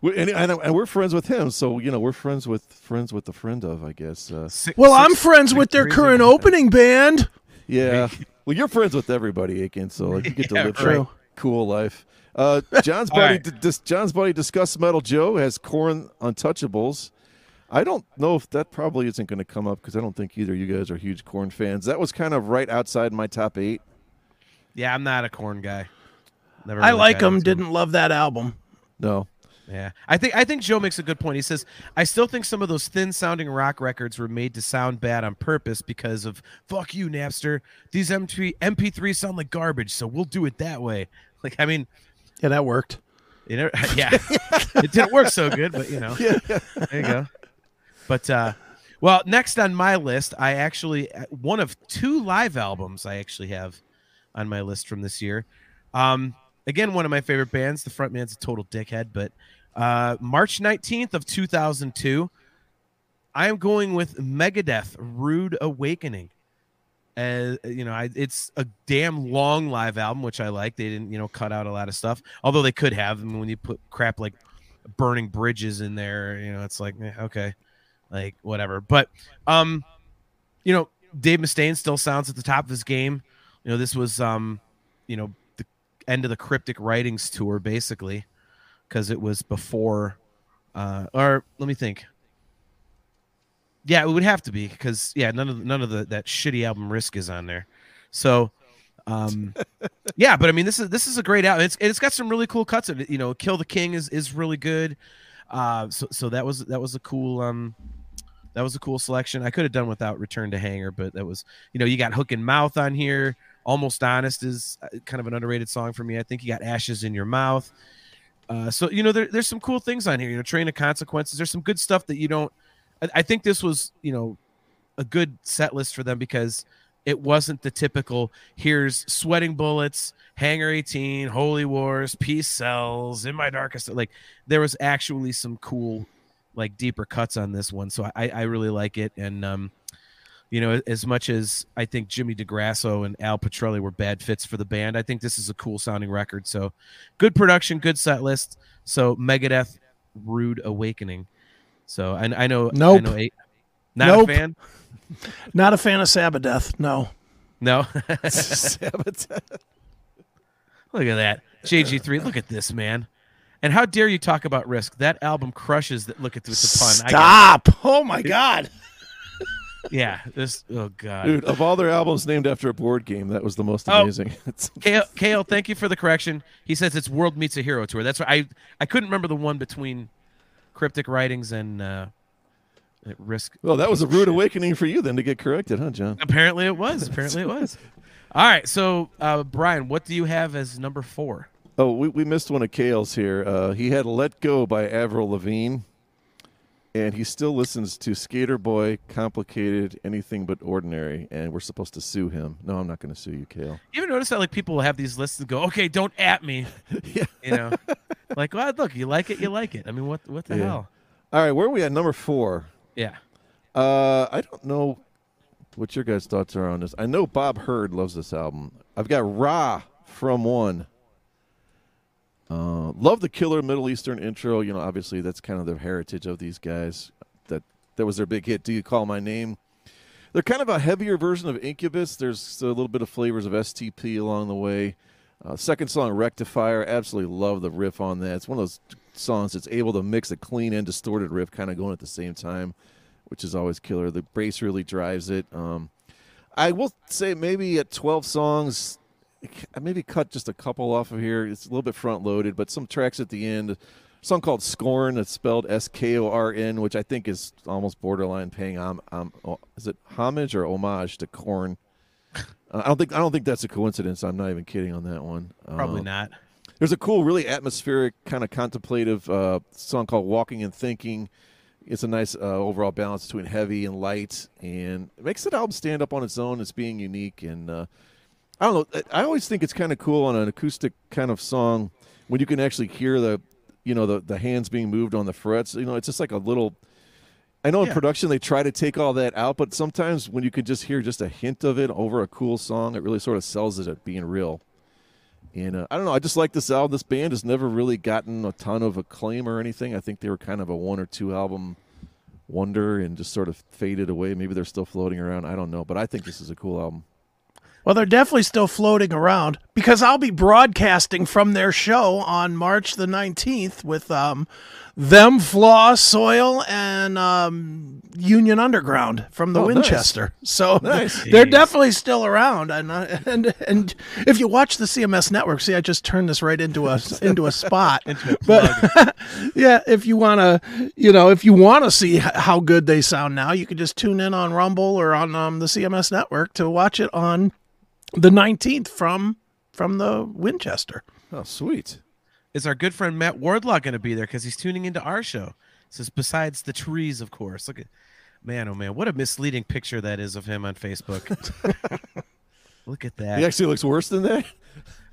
and, and, we're friends with him, so you know we're friends with friends with the friend of, I guess. Uh, six, well, i I'm friends with their current opening band. Yeah, well, you're friends with everybody, Aiken, so you get to yeah, live a cool life. Uh, John's buddy, right. dis, John's buddy, Discuss Metal Joe has Korn Untouchables. I don't know if that probably isn't going to come up because I don't think either of you guys are huge Korn fans. That was kind of right outside my top eight. Yeah, I'm not a Korn guy. Never I like them. Didn't love that album. No, yeah, I think I think Joe makes a good point. He says, "I still think some of those thin-sounding rock records were made to sound bad on purpose because of fuck you, Napster. These MP MP3 sound like garbage, so we'll do it that way." Like, I mean, yeah, that worked. You know, yeah, it didn't work so good, but you know, yeah. there you go. But uh, well, next on my list, I actually uh, one of two live albums I actually have on my list from this year. Um, again, one of my favorite bands. The frontman's a total dickhead, but uh, March 19th of 2002, I am going with Megadeth Rude Awakening. As you know, I, it's a damn long live album, which I like. They didn't, you know, cut out a lot of stuff, although they could have. I mean, when you put crap like burning bridges in there, you know, it's like eh, okay, like whatever. But um, you know, Dave Mustaine still sounds at the top of his game. You know, this was um, you know, the end of the Cryptic Writings tour, basically because it was before, uh, or let me think. Yeah, it would have to be because yeah, none of none of the that shitty album Risk is on there. So, um, yeah, but I mean this is this is a great album. It's it's got some really cool cuts. It you know, Kill the King is is really good. Uh, so so that was that was a cool um that was a cool selection. I could have done without Return to Hangar, but that was you know you got Hook in Mouth on here. Almost Honest is uh, kind of an underrated song for me. I think you got Ashes in Your Mouth. Uh, so you know, there, there's some cool things on here. You know, Train of Consequences. There's some good stuff that you don't. I, I think this was you know a good set list for them because it wasn't the typical here's sweating bullets hangar 18 holy wars peace sells in my darkest like there was actually some cool like deeper cuts on this one so i i really like it and um you know, as much as I think Jimmy DeGrasso and Al Pitrelli were bad fits for the band, I think this is a cool sounding record. So good production, good set list. So Megadeth, Rude Awakening. So I, I know, nope. I know eight, not nope. a fan. Not a fan of Sabbath. No. No. Sabbath. Look at that. JG3. Look at this, man. And how dare you talk about Risk? That album crushes. That look at this pun. Stop! Oh my god. yeah. This. Oh god. Dude, of all their albums named after a board game, that was the most Oh. amazing. Kale, Kale, thank you for the correction. He says it's World Needs a Hero tour. That's right. I I couldn't remember the one between Cryptic Writings and uh, Risk. well, that was a rude awakening for you then to get corrected, huh, John? Apparently it was. Apparently it was. All right. So uh, Brian, what do you have as number four? Oh, we, we missed one of Kale's here. Uh, he had "Let Go" by Avril Lavigne, and he still listens to Sk8er Boi, "Complicated," anything but ordinary. And we're supposed to sue him. No, I'm not going to sue you, Kale. You ever notice that like people will have these lists and go, okay, don't at me. yeah. You know, like, well, look, you like it, you like it. I mean, what what the Yeah. hell? All right, where are we at? Number four. Yeah. Uh, I don't know what your guys' thoughts are on this. I know Bob Hurd loves this album. I've got Ra from one. Uh, love the killer Middle Eastern intro. You know, obviously that's kind of the heritage of these guys. That that was their big hit. Do you call my name? They're kind of a heavier version of Incubus. There's a little bit of flavors of STP along the way. Uh, second song, Rectifier. Absolutely love the riff on that. It's one of those songs that's able to mix a clean and distorted riff kind of going at the same time, which is always killer. The bass really drives it. Um, I will say maybe at 12 songs, maybe cut just a couple off of here. It's a little bit front loaded, but some tracks at the end. A song called Skorn that's spelled S K O R N, which I think is almost borderline paying um, um oh, is it homage or homage to Korn? Uh, I don't think I don't think that's a coincidence. I'm not even kidding on that one. Probably Uh, not. there's a cool, really atmospheric, kind of contemplative uh, song called "Walking and Thinking." It's a nice uh, overall balance between heavy and light, and it makes the album stand up on its own as being unique. And uh, I don't know, I always think it's kind of cool on an acoustic kind of song when you can actually hear the, you know, the the hands being moved on the frets. You know, it's just like a little. I know in Yeah. production they try to take all that out, but sometimes when you can just hear just a hint of it over a cool song, it really sort of sells it at being real. And uh, I don't know. I just like this album. This band has never really gotten a ton of acclaim or anything. I think they were kind of a one or two album wonder and just sort of faded away. Maybe they're still floating around. I don't know. But I think this is a cool album. Well, they're definitely still floating around because I'll be broadcasting from their show on March the 19th with um, them, Flaw, Soil, and um, Union Underground from the Oh, nice. Winchester. So Nice. they're Jeez. definitely still around. And, and and if you watch the CMS network, see, I just turned this right into a into a spot. Into a but yeah, if you want to, you know, if you want to see how good they sound now, you can just tune in on Rumble or on um, the CMS network to watch it on the 19th from from the Winchester. Oh, sweet. Is our good friend Matt Wardlaw going to be there because he's tuning into our show? Says besides the trees, of course. Look at man, oh man, what a misleading picture that is of him on Facebook. Look at that. He actually looks worse than that.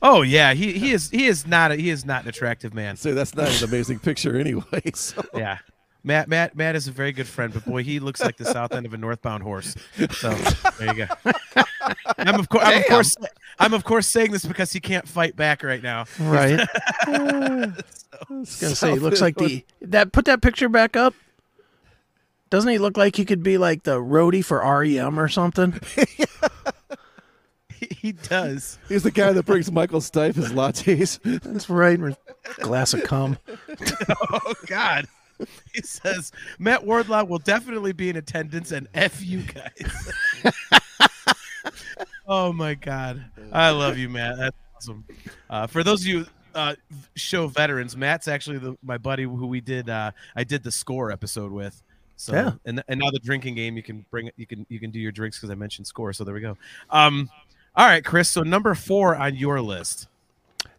Oh yeah, he he is he is not a, he is not an attractive man. Say that's not an amazing picture anyway. So. Yeah. Matt Matt Matt is a very good friend, but boy, he looks like the south end of a northbound horse. So there you go. I'm of course I'm of course I'm of course saying this because he can't fight back right now. Right. I was gonna say, he looks like the that. Put that picture back up. Doesn't he look like he could be like the roadie for REM or something? He, he does. He's the guy that brings Michael Stipe his lattes. That's right. Glass of cum. Oh God. He says Matt Wardlaw will definitely be in attendance and F you guys. oh my God. I love you, Matt. That's awesome. Uh, for those of you uh, show veterans, Matt's actually the, my buddy who we did uh, I did the score episode with. So Yeah. and and now the drinking game you can bring you can you can do your drinks because I mentioned score. So there we go. Um all right, Chris. So number four on your list.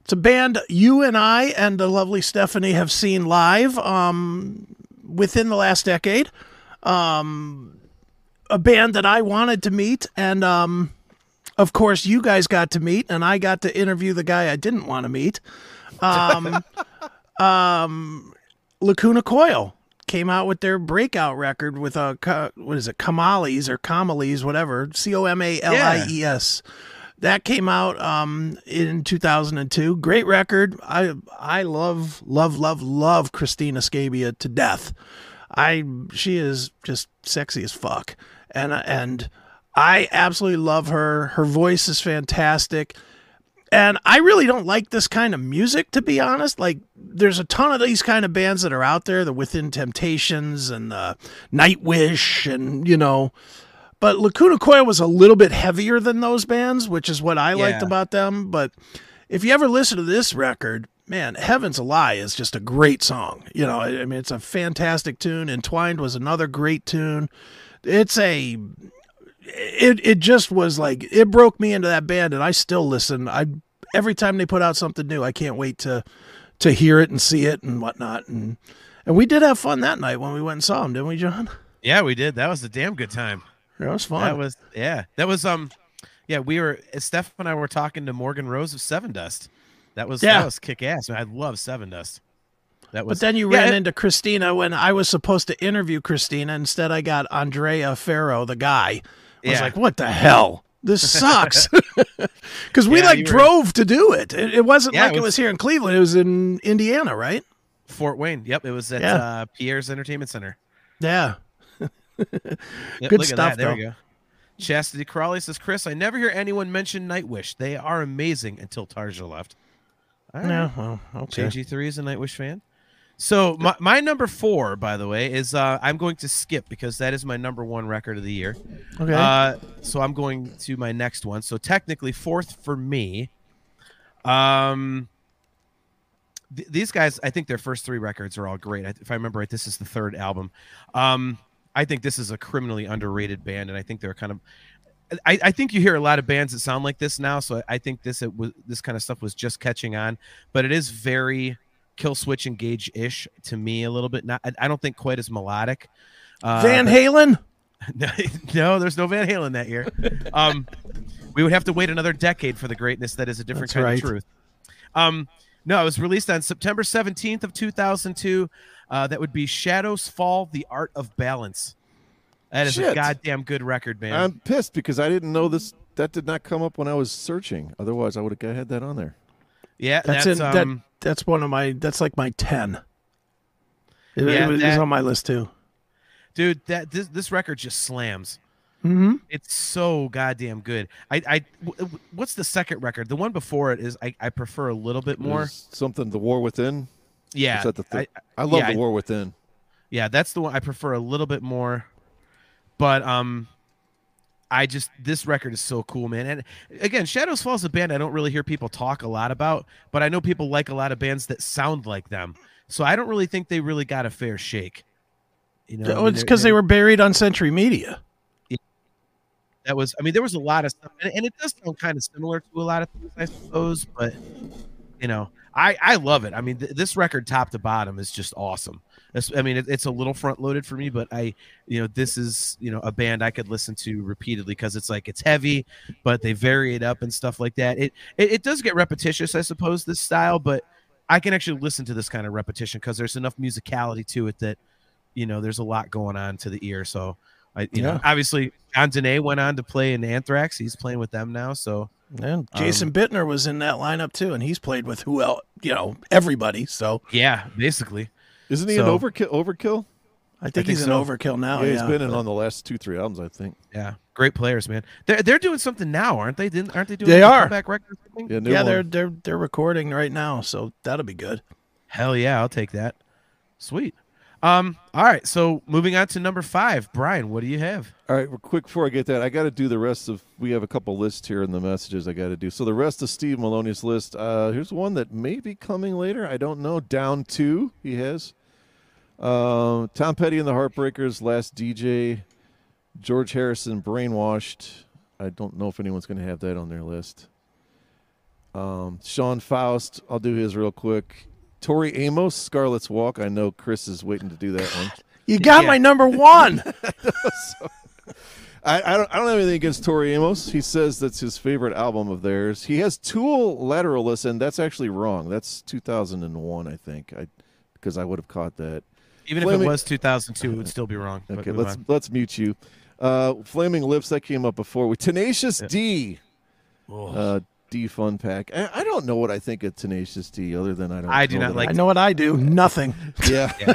It's a band you and I and the lovely Stephanie have seen live um, within the last decade. Um, a band that I wanted to meet, and um, of course, you guys got to meet, and I got to interview the guy I didn't want to meet. Um, um, Lacuna Coil came out with their breakout record with a what is it, Comalies or Comalies, whatever, C O M A L I E S. That came out um, in 2002. Great record. I I love love love love Cristina Scabbia to death. I she is just sexy as fuck, and and I absolutely love her. Her voice is fantastic. And I really don't like this kind of music, to be honest. Like, there's a ton of these kind of bands that are out there, the Within Temptations and uh, Nightwish, and you know. But Lacuna Coil was a little bit heavier than those bands, which is what I yeah. liked about them. But if you ever listen to this record, man, Heaven's a Lie is just a great song. You know, I mean, it's a fantastic tune. Entwined was another great tune. It's a it it just was like it broke me into that band and I still listen. I every time they put out something new, I can't wait to to hear it and see it and whatnot. And and we did have fun that night when we went and saw them, didn't we, John? Yeah, we did. That was a damn good time. That was fun. That was yeah. That was um yeah, we were Steph and I were talking to Morgan Rose of Sevendust. That was yeah. that was kick ass. I love Sevendust. That was, but then you yeah, ran it, into Cristina when I was supposed to interview Cristina. Instead, I got Andrea Ferro, the guy, I yeah. was like, what the hell? This sucks. Because we like drove were... to do it. It, it wasn't like it was... it was... here in Cleveland. It was in Indiana, right? Fort Wayne. Yep. It was at yeah. uh, Pierre's Entertainment Center. Yeah. Yep, Good stuff. There we go. Chastity Crawley says, Chris, I never hear anyone mention Nightwish. They are amazing until Tarja left. All right. Yeah, well, okay. JG3 is a Nightwish fan. So my, my number four, by the way, is uh, I'm going to skip because that is my number one record of the year. Okay. Uh, so I'm going to my next one. So technically fourth for me. Um, th- these guys, I think their first three records are all great. If I remember right, this is the third album. Um, I think this is a criminally underrated band, and I think they're kind of. I, I think you hear a lot of bands that sound like this now, so I think this it was this kind of stuff was just catching on, but it is very Killswitch Engage ish to me a little bit. Not, I don't think quite as melodic. Uh, Van Halen. no, there's no Van Halen that year. Um, we would have to wait another decade for the greatness that is a different That's kind right. of truth. Um, no, it was released on September 17th of 2002. Uh, that would be Shadows Fall: The Art of Balance. That is Shit. a goddamn good record, man. I'm pissed because I didn't know this. That did not come up when I was searching. Otherwise, I would have had that on there. Yeah, that's, that's in, um, that, that's one of my. That's like my ten. It, yeah, it was, that, on my list too. Dude, that this this record just slams. Mm-hmm. It's so goddamn good. I, I, what's the second record? The one before it is I, I prefer a little bit more. There's something, The War Within. Yeah, the th- I, I, love yeah, The War Within. Yeah, that's the one I prefer a little bit more. But um, I just this record is so cool, man. And again, Shadows Fall is a band I don't really hear people talk a lot about, but I know people like a lot of bands that sound like them. So I don't really think they really got a fair shake. You know, oh, it's because they were buried on Century Media. that was, I mean, there was a lot of stuff, and, and it does sound kind of similar to a lot of things, I suppose. But you know, I I love it. I mean, th- this record, top to bottom, is just awesome. I mean, it's a little front loaded for me, but I, you know, this is you know a band I could listen to repeatedly because it's like it's heavy, but they vary it up and stuff like that. It, it it does get repetitious, I suppose, this style, but I can actually listen to this kind of repetition because there's enough musicality to it that, you know, there's a lot going on to the ear. So, I, you yeah. know, obviously, John Donais went on to play in Anthrax. He's playing with them now. So, and Jason um, Bittner was in that lineup too, and he's played with who else? You know, everybody. So yeah, basically. Isn't he so, an overkill? Overkill? I think, I think he's so. an overkill now. Yeah, he's yeah, been in on the last two, three albums, I think. Yeah, great players, man. They're they're doing something now, aren't they? Didn't aren't they doing? They are back records. Yeah, yeah they're they're they're recording right now, so that'll be good. Hell yeah, I'll take that. Sweet. Um. All right. So moving on to number five, Brian. What do you have? All right. Well, quick before I get that, I got to do the rest of. We have a couple lists here in the messages I got to do. So the rest of Steve Maloney's list. Uh, here's one that may be coming later. I don't know. Down two. He has. Uh, Tom Petty and the Heartbreakers, Last DJ, George Harrison, Brainwashed. I don't know if anyone's going to have that on their list. Um, Sean Faust, I'll do his real quick. Tori Amos, Scarlet's Walk. I know Chris is waiting to do that one. You got yeah. my number one. I, I, don't, I don't have anything against Tori Amos. He says that's his favorite album of theirs. He has Tool Lateralus, and that's actually wrong. That's 2001, I think, I because I would have caught that. Even Flaming, if it was 2002, it would still be wrong. Okay, let's on. let's mute you. Uh, Flaming Lips that came up before with Tenacious yeah. D. Uh, D Fun Pack. I, I, don't know what I think of Tenacious D, other than I don't. I do not like. I know what I do. Nothing. Yeah. yeah.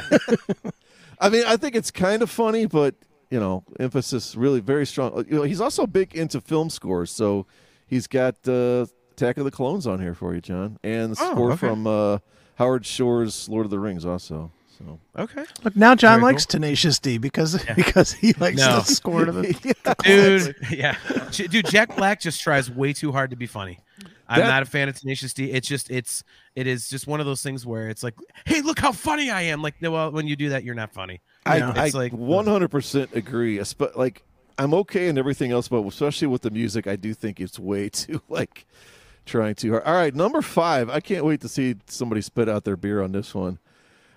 I mean, I think it's kind of funny, but you know, emphasis really very strong. You know, he's also big into film scores, so he's got uh, Attack of the Clones on here for you, John, and the oh, score okay. from uh, Howard Shore's Lord of the Rings also. So okay. Look now, John Very likes cool. Tenacious D because yeah. because he likes no. the score to the, the dude. Yeah, dude. Jack Black just tries way too hard to be funny. I'm that, not a fan of Tenacious D. It's just it's it is just one of those things where it's like, hey, look how funny I am. Like, no, well, when you do that, you're not funny. I, I like hmm. 100% agree. But like, I'm okay and everything else, but especially with the music, I do think it's way too like trying too hard. All right, number five. I can't wait to see somebody spit out their beer on this one.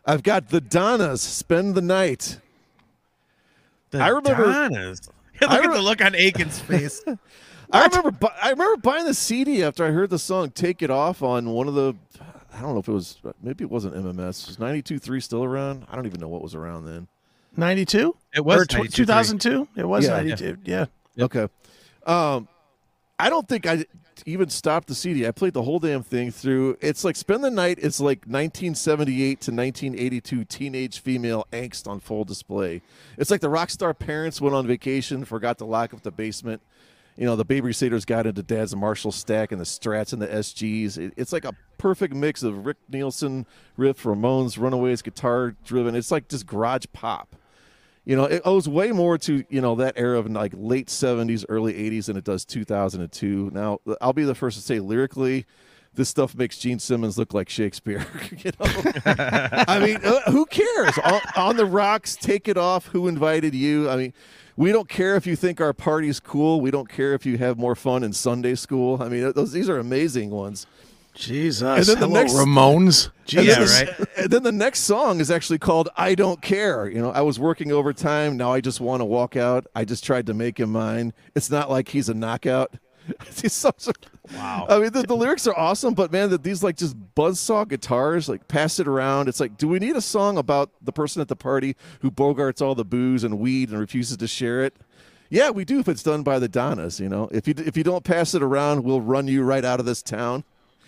I've got the Donnas spend the night. The I remember Donnas. Look I re- at the look on Aiken's face. I remember. Bu- I remember buying the CD after I heard the song "Take It Off" on one of the. I don't know if it was. Maybe it wasn't MMS. Was ninety two three still around? I don't even know what was around then. 92? It was 2002. It was yeah. 92. Yeah. yeah. Okay. Um, I don't think I even stopped the CD. I played the whole damn thing through. It's like Spend the Night It's like 1978 to 1982 teenage female angst on full display. It's like the rock star parents went on vacation, forgot to lock up the basement. You know, the Babysitter's got into Dad's Marshall stack and the Strats and the SGs. It, it's like a perfect mix of Rick Nielsen riff, Ramones, Runaways, guitar driven. It's like just garage pop you know, it owes way more to you know that era of like late '70s, early '80s than it does 2002. Now, I'll be the first to say lyrically, this stuff makes Gene Simmons look like Shakespeare. you know, I mean, uh, who cares? on, on, the rocks, take it off. Who invited you? I mean, we don't care if you think our party's cool. We don't care if you have more fun in Sunday school. I mean, those these are amazing ones. Jesus. And then the Hello, next, Ramones. Jesus. Yeah, right. And then the next song is actually called I Don't Care. You know, I was working overtime. Now I just want to walk out. I just tried to make him mine. It's not like he's a knockout. these songs are, wow. I mean, the, the, lyrics are awesome, but man, that these like just buzzsaw guitars, like pass it around. It's like, do we need a song about the person at the party who bogarts all the booze and weed and refuses to share it? Yeah, we do if it's done by the Donnas. You know, if you if you don't pass it around, we'll run you right out of this town.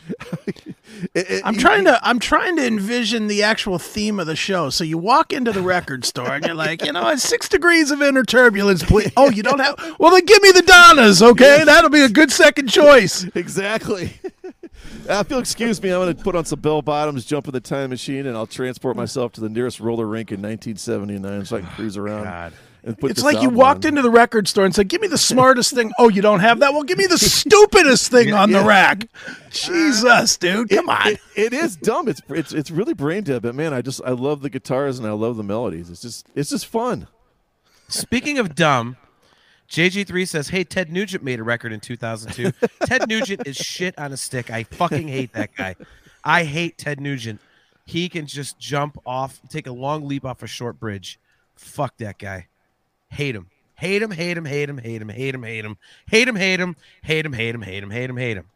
it, it, I'm trying to I'm trying to envision the actual theme of the show. So you walk into the record store and you're like, you know, it's six degrees of inner turbulence, please. Oh, you don't have well then give me the Donnas, okay? That'll be a good second choice. Exactly. Uh, if you'll excuse me, I'm going to put on some bell bottoms, jump in the time machine, and I'll transport myself to the nearest roller rink in 1979 so I can cruise around. God it's like you walked on. into the record store and said, "Give me the smartest thing." Oh, you don't have that? Well, give me the stupidest thing on the rack. Uh, Jesus, dude, come it, on. It, it is dumb. It's it's it's really brain dead, but man, I just I love the guitars and I love the melodies. It's just it's just fun. Speaking of dumb, JG3 says, "Hey, Ted Nugent made a record in 2002. Ted Nugent is shit on a stick. I fucking hate that guy. I hate Ted Nugent. He can just jump off, take a long leap off a short bridge. Fuck that guy." Hate him. Hate him, hate him, hate him, hate him, hate him, hate him, hate him, hate him, hate him, hate him, hate him, hate him, hate him.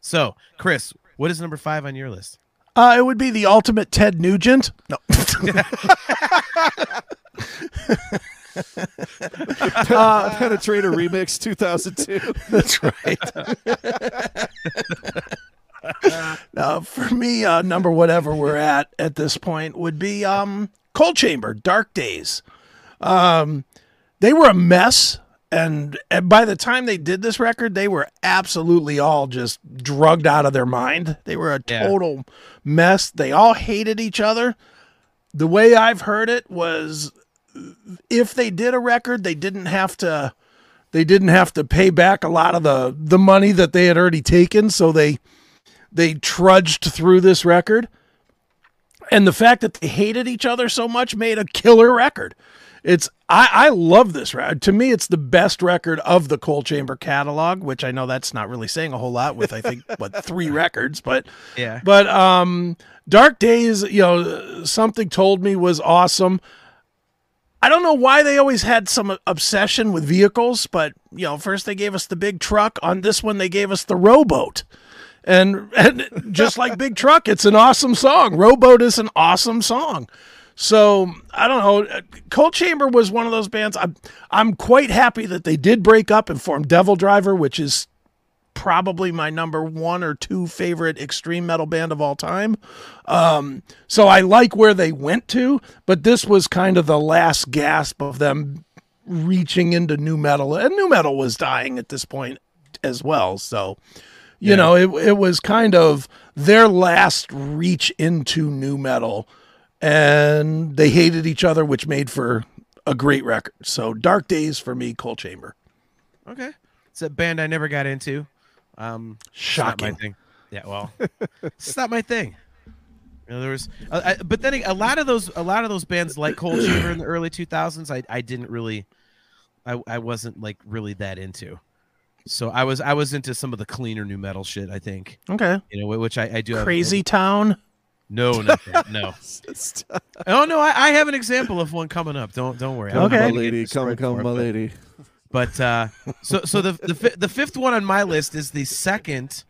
So, Chris, what is number five on your list? Uh, it would be the ultimate Ted Nugent. No. uh, Penetrator Remix 2002. That's right. now, for me, uh, number whatever we're at at this point would be um, Coal Chamber, Dark Days. Um, they were a mess. And, and by the time they did this record, they were absolutely all just drugged out of their mind. They were a total yeah. mess. They all hated each other. The way I've heard it was if they did a record, they didn't have to they didn't have to pay back a lot of the the money that they had already taken, so they they trudged through this record. And the fact that they hated each other so much made a killer record. It's I, I love this record. To me, it's the best record of the Coal Chamber catalog, which I know that's not really saying a whole lot with I think what three records, but yeah. But um, Dark Days, you know, something told me was awesome. I don't know why they always had some obsession with vehicles, but you know, first they gave us the big truck. On this one, they gave us the rowboat. And, and just like Big Truck, it's an awesome song. Rowboat is an awesome song. So I don't know. Coal Chamber was one of those bands. I'm I'm quite happy that they did break up and form DevilDriver, which is probably my number one or two favorite extreme metal band of all time. Um, so I like where they went to, but this was kind of the last gasp of them reaching into nu metal, and nu metal was dying at this point as well. So You yeah. know, it it was kind of their last reach into nu metal, and they hated each other, which made for a great record. So Dark Days for me, Coal Chamber. Okay, it's a band I never got into. Um, Shocking. my thing. Yeah, well, it's not my thing. You know, there was, uh, I, but then a lot of those, a lot of those bands like Coal Chamber in the early 2000s, I, I didn't really, I, I wasn't like really that into. So I was, I was into some of the cleaner nu metal shit. I think. Okay. You know, which I, I do. Crazy have, Town. No, no, no. oh no, I, I, have an example of one coming up. Don't, don't worry. Okay, my lady, come, come, my lady. But uh, so, so the the the fifth one on my list is the second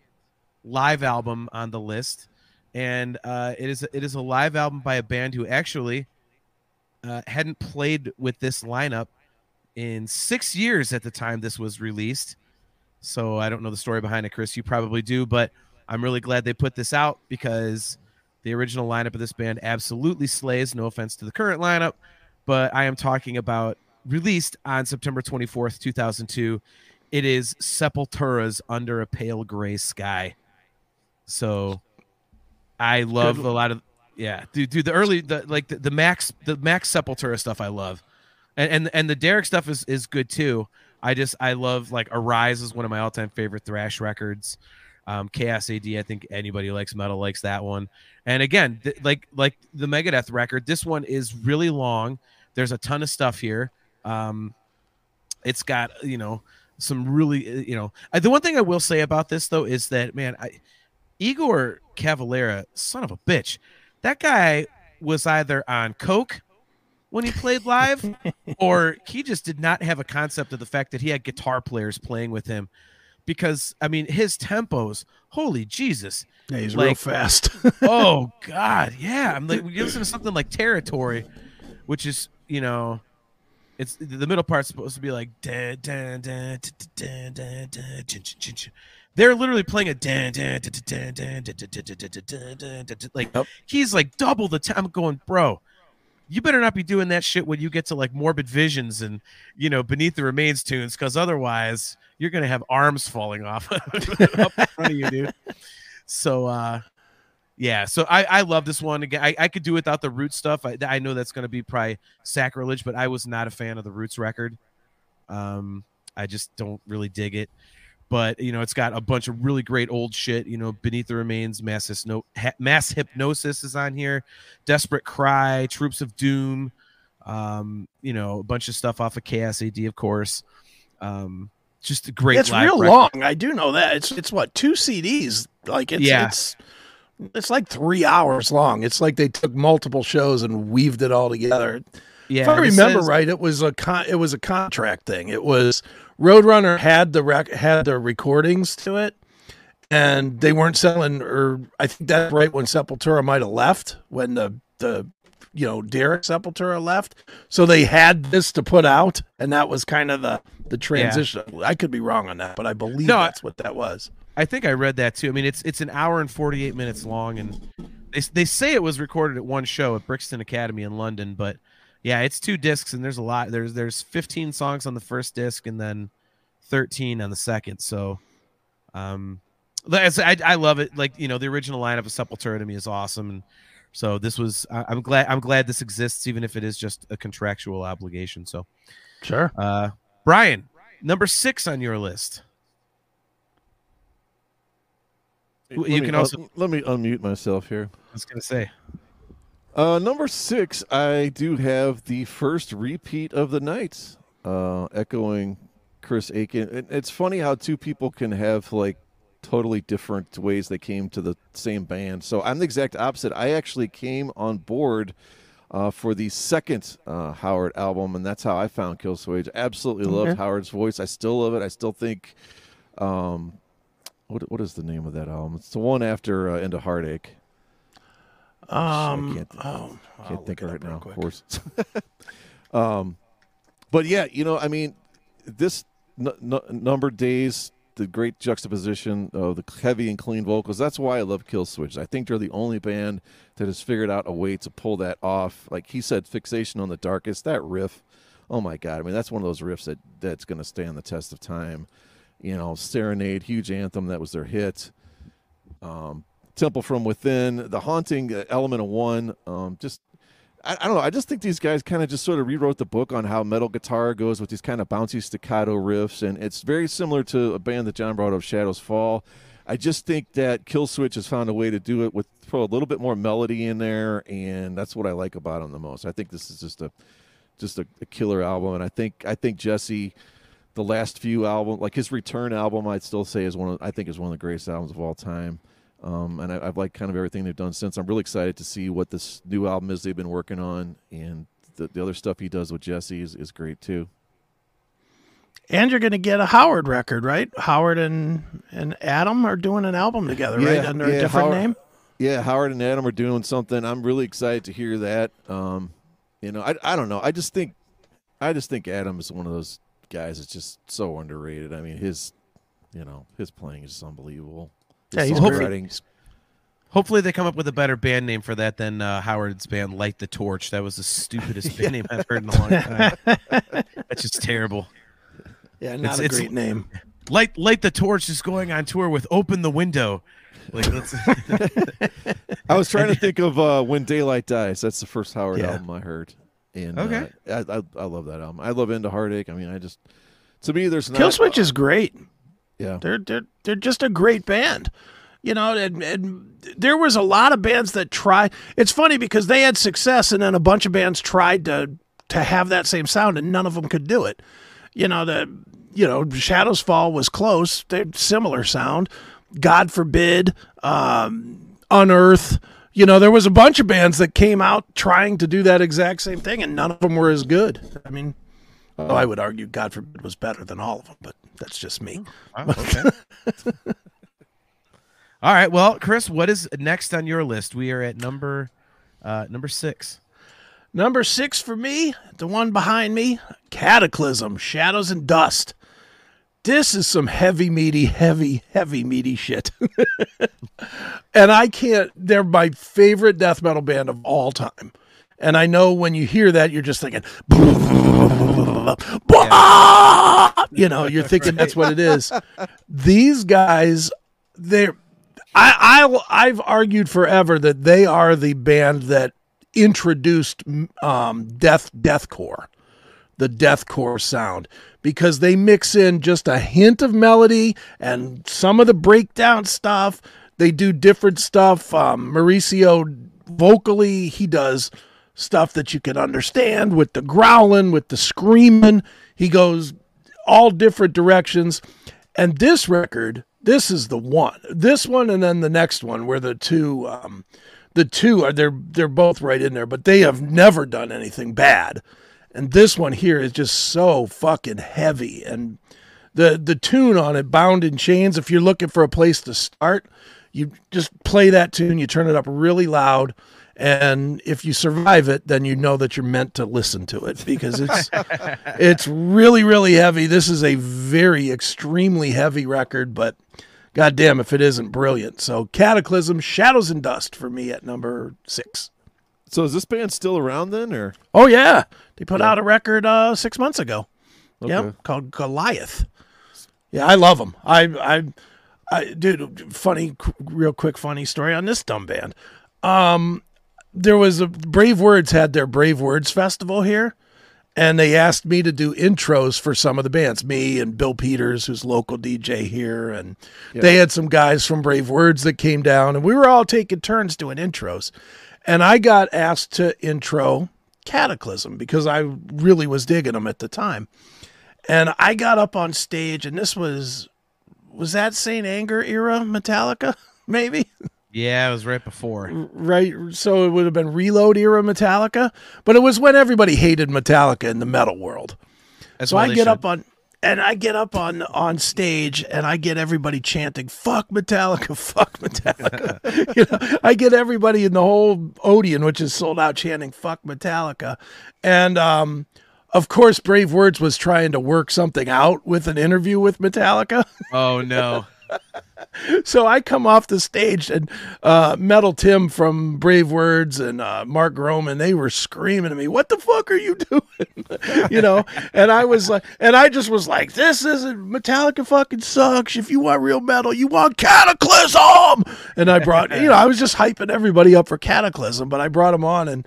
live album on the list and uh, it is it is a live album by a band who actually uh, hadn't played with this lineup in six years at the time this was released. So I don't know the story behind it, Chris. You probably do, but I'm really glad they put this out because the original lineup of this band absolutely slays. No offense to the current lineup, but I am talking about released on September 24th, 2002. It is Sepultura's Under a Pale Gray Sky. So I love Good. a lot of yeah, dude. Dude, the early the like the, the Max the Max Sepultura stuff I love, and and and the Derek stuff is is good too. I just I love like Arise is one of my all time favorite thrash records. Um, Chaos AD, I think anybody likes metal likes that one. And again, th- like like the Megadeth record, this one is really long. There's a ton of stuff here. Um, it's got you know some really uh, you know I, the one thing I will say about this though is that man I Igor Cavalera, son of a bitch, that guy was either on coke when he played live, or he just did not have a concept of the fact that he had guitar players playing with him. Because I mean, his tempos, holy Jesus! Yeah, he's like, real fast. oh God, yeah. I'm like, we listen to something like Territory, which is you know, it's the middle part's supposed to be like da da da da da da da they're literally playing a dan dan dan dan dan like he's like double the time. I'm going, bro. You better not be doing that shit when you get to like morbid visions and you know beneath the remains tunes, because otherwise you're gonna have arms falling off up in front of you, dude. So uh yeah, so I, I love this one again. I, I could do without the Roots stuff. I, I know that's going to be probably sacrilege, but I was not a fan of the Roots record. Um, I just don't really dig it but you know it's got a bunch of really great old shit you know beneath the remains mass, no, mass hypnosis is on here desperate cry troops of doom um, you know a bunch of stuff off of Chaos AD of course um, just a great it's real record. long i do know that it's it's what two cds like it's yeah. it's it's like three hours long it's like they took multiple shows and weaved it all together yeah if i remember says, right it was a con it was a contract thing it was Roadrunner had the rec- had the recordings to it, and they weren't selling. Or I think that's right when Sepultura might have left when the the you know Derek Sepultura left, so they had this to put out, and that was kind of the the transition. Yeah. I could be wrong on that, but I believe no, that's what that was. I think I read that too. I mean, it's it's an hour and forty eight minutes long, and they they say it was recorded at one show at Brixton Academy in London, but yeah, it's two discs and there's a lot. There's there's 15 songs on the first disc and then 13 on the second. So, um, I, I love it. Like you know, the original lineup of Sepultura to me is awesome, and so this was. I'm glad. I'm glad this exists, even if it is just a contractual obligation. So, sure. Uh, Brian, number six on your list. Let you me, can also uh, let me unmute myself here. I was gonna say. Uh, number six, I do have the first repeat of the night, uh, echoing Chris Akin. It's funny how two people can have like totally different ways they came to the same band. So I'm the exact opposite. I actually came on board uh, for the second uh, Howard album, and that's how I found Killswitch. Absolutely loved Howard's voice. I still love it. I still think. Um, what what is the name of that album? It's the one after uh, End of Heartache. Um, I can't, oh, can't think of it right now. Quick. Of course. um, but yeah, you know, I mean, this n- n- numbered days, the great juxtaposition of the heavy and clean vocals. That's why I love Killswitch. I think they're the only band that has figured out a way to pull that off. Like he said, fixation on the darkest. That riff, oh my god! I mean, that's one of those riffs that that's going to stand the test of time. you know, Serenade, huge anthem. That was their hit. Um, Temple from Within, the haunting uh, element of one. Um, just, I, I, don't know. I just think these guys kind of just sort of rewrote the book on how metal guitar goes with these kind of bouncy staccato riffs, and it's very similar to a band that John brought up, Shadows Fall. I just think that Killswitch has found a way to do it with throw a little bit more melody in there, and that's what I like about them the most. I think this is just a just a, a killer album, and I think I think Jesse the last few albums, like his return album, I'd still say is one of I think is one of the greatest albums of all time. Um, and I, have liked kind of everything they've done since. I'm really excited to see what this new album is they've been working on, and the, the other stuff he does with Jesse is, is great too. And you're going to get a Howard record, right? Howard and and Adam are doing an album together, yeah, right? Under yeah, a different Howard, name. Yeah, Howard and Adam are doing something. I'm really excited to hear that. Um, you know, I I don't know. I just think I just think Adam is one of those guys that's just so underrated. I mean, his, you know, his playing is unbelievable. His yeah, he's great. Hopefully, they come up with a better band name for that than uh, Howard's band, Light the Torch. That was the stupidest band name I've heard in a long time. That's just terrible. Yeah, not it's, a great name. Light Light the Torch is going on tour with Open the Window. Like, I was trying to think of uh, When Daylight Dies. That's the first Howard yeah. album I heard. And okay, uh, I, I, I love that album. I love End of Heartache. I mean, I just to me, there's not, Killswitch uh, is great. Yeah, they're they're they're just a great band. You know, and, and there was a lot of bands that tried. It's funny because they had success, and then a bunch of bands tried to to have that same sound, and none of them could do it. You know, the you know Shadows Fall was close. They're similar sound. God forbid, um, Unearth you know, there was a bunch of bands that came out trying to do that exact same thing, and none of them were as good. I mean, oh, I would argue God forbid was better than all of them, but that's just me. Oh, okay. all right. Well, Chris, what is next on your list? We are at number uh, number six. Number six for me, the one behind me, Kataklysm, Shadows and Dust. This is some heavy, meaty, heavy, heavy, meaty shit. and I can't, they're my favorite death metal band of all time. And I know when you hear that, you're just thinking, you know, you're thinking that's what it is. These guys, they're, I, I, I've argued forever that they are the band that introduced um, death deathcore, the deathcore sound because they mix in just a hint of melody and some of the breakdown stuff. They do different stuff. Um, Maurizio vocally, he does stuff that you can understand with the growling, with the screaming. He goes all different directions. And this record, this is the one. This one and then the next one where the two um, the two are they're they're both right in there, but they have never done anything bad. And this one here is just so fucking heavy. And the the tune on it, Bound in Chains, if you're looking for a place to start, you just play that tune, you turn it up really loud. And if you survive it, then you know that you're meant to listen to it because it's it's really, really heavy. This is a very extremely heavy record, but goddamn if it isn't brilliant. So Kataklysm, Shadows and Dust for me at number six. So is this band still around then, or? Oh yeah, they put yeah. out a record uh, six months ago. Okay. Yeah, called Goliath. Yeah, I love them. I, I, I, dude. Funny, real quick, funny story on this dumb band. Um, there was a Brave Words had their Brave Words festival here, and they asked me to do intros for some of the bands. Me and Bill Peters, who's local DJ here, and yeah. they had some guys from Brave Words that came down, and we were all taking turns doing intros. And I got asked to intro Kataklysm because I really was digging them at the time. And I got up on stage, and this was was that Saint Anger era Metallica, maybe? Yeah, it was right before. Right. So it would have been Reload era Metallica, but it was when everybody hated Metallica in the metal world. That's so I get should. up on and I get up on on stage and I get everybody chanting "fuck Metallica, fuck Metallica." you know, I get everybody in the whole Odeon, which is sold out, chanting "fuck Metallica," and um, of course, Brave Words was trying to work something out with an interview with Metallica. Oh no. so I come off the stage and uh, Metal Tim from Brave Words and uh, Mark Gromen, they were screaming at me, "What the fuck are you doing?" you know, and I was like, and I just was like, "This isn't Metallica. Fucking sucks. If you want real metal, you want Kataklysm." And I brought, you know, I was just hyping everybody up for Kataklysm, but I brought him on and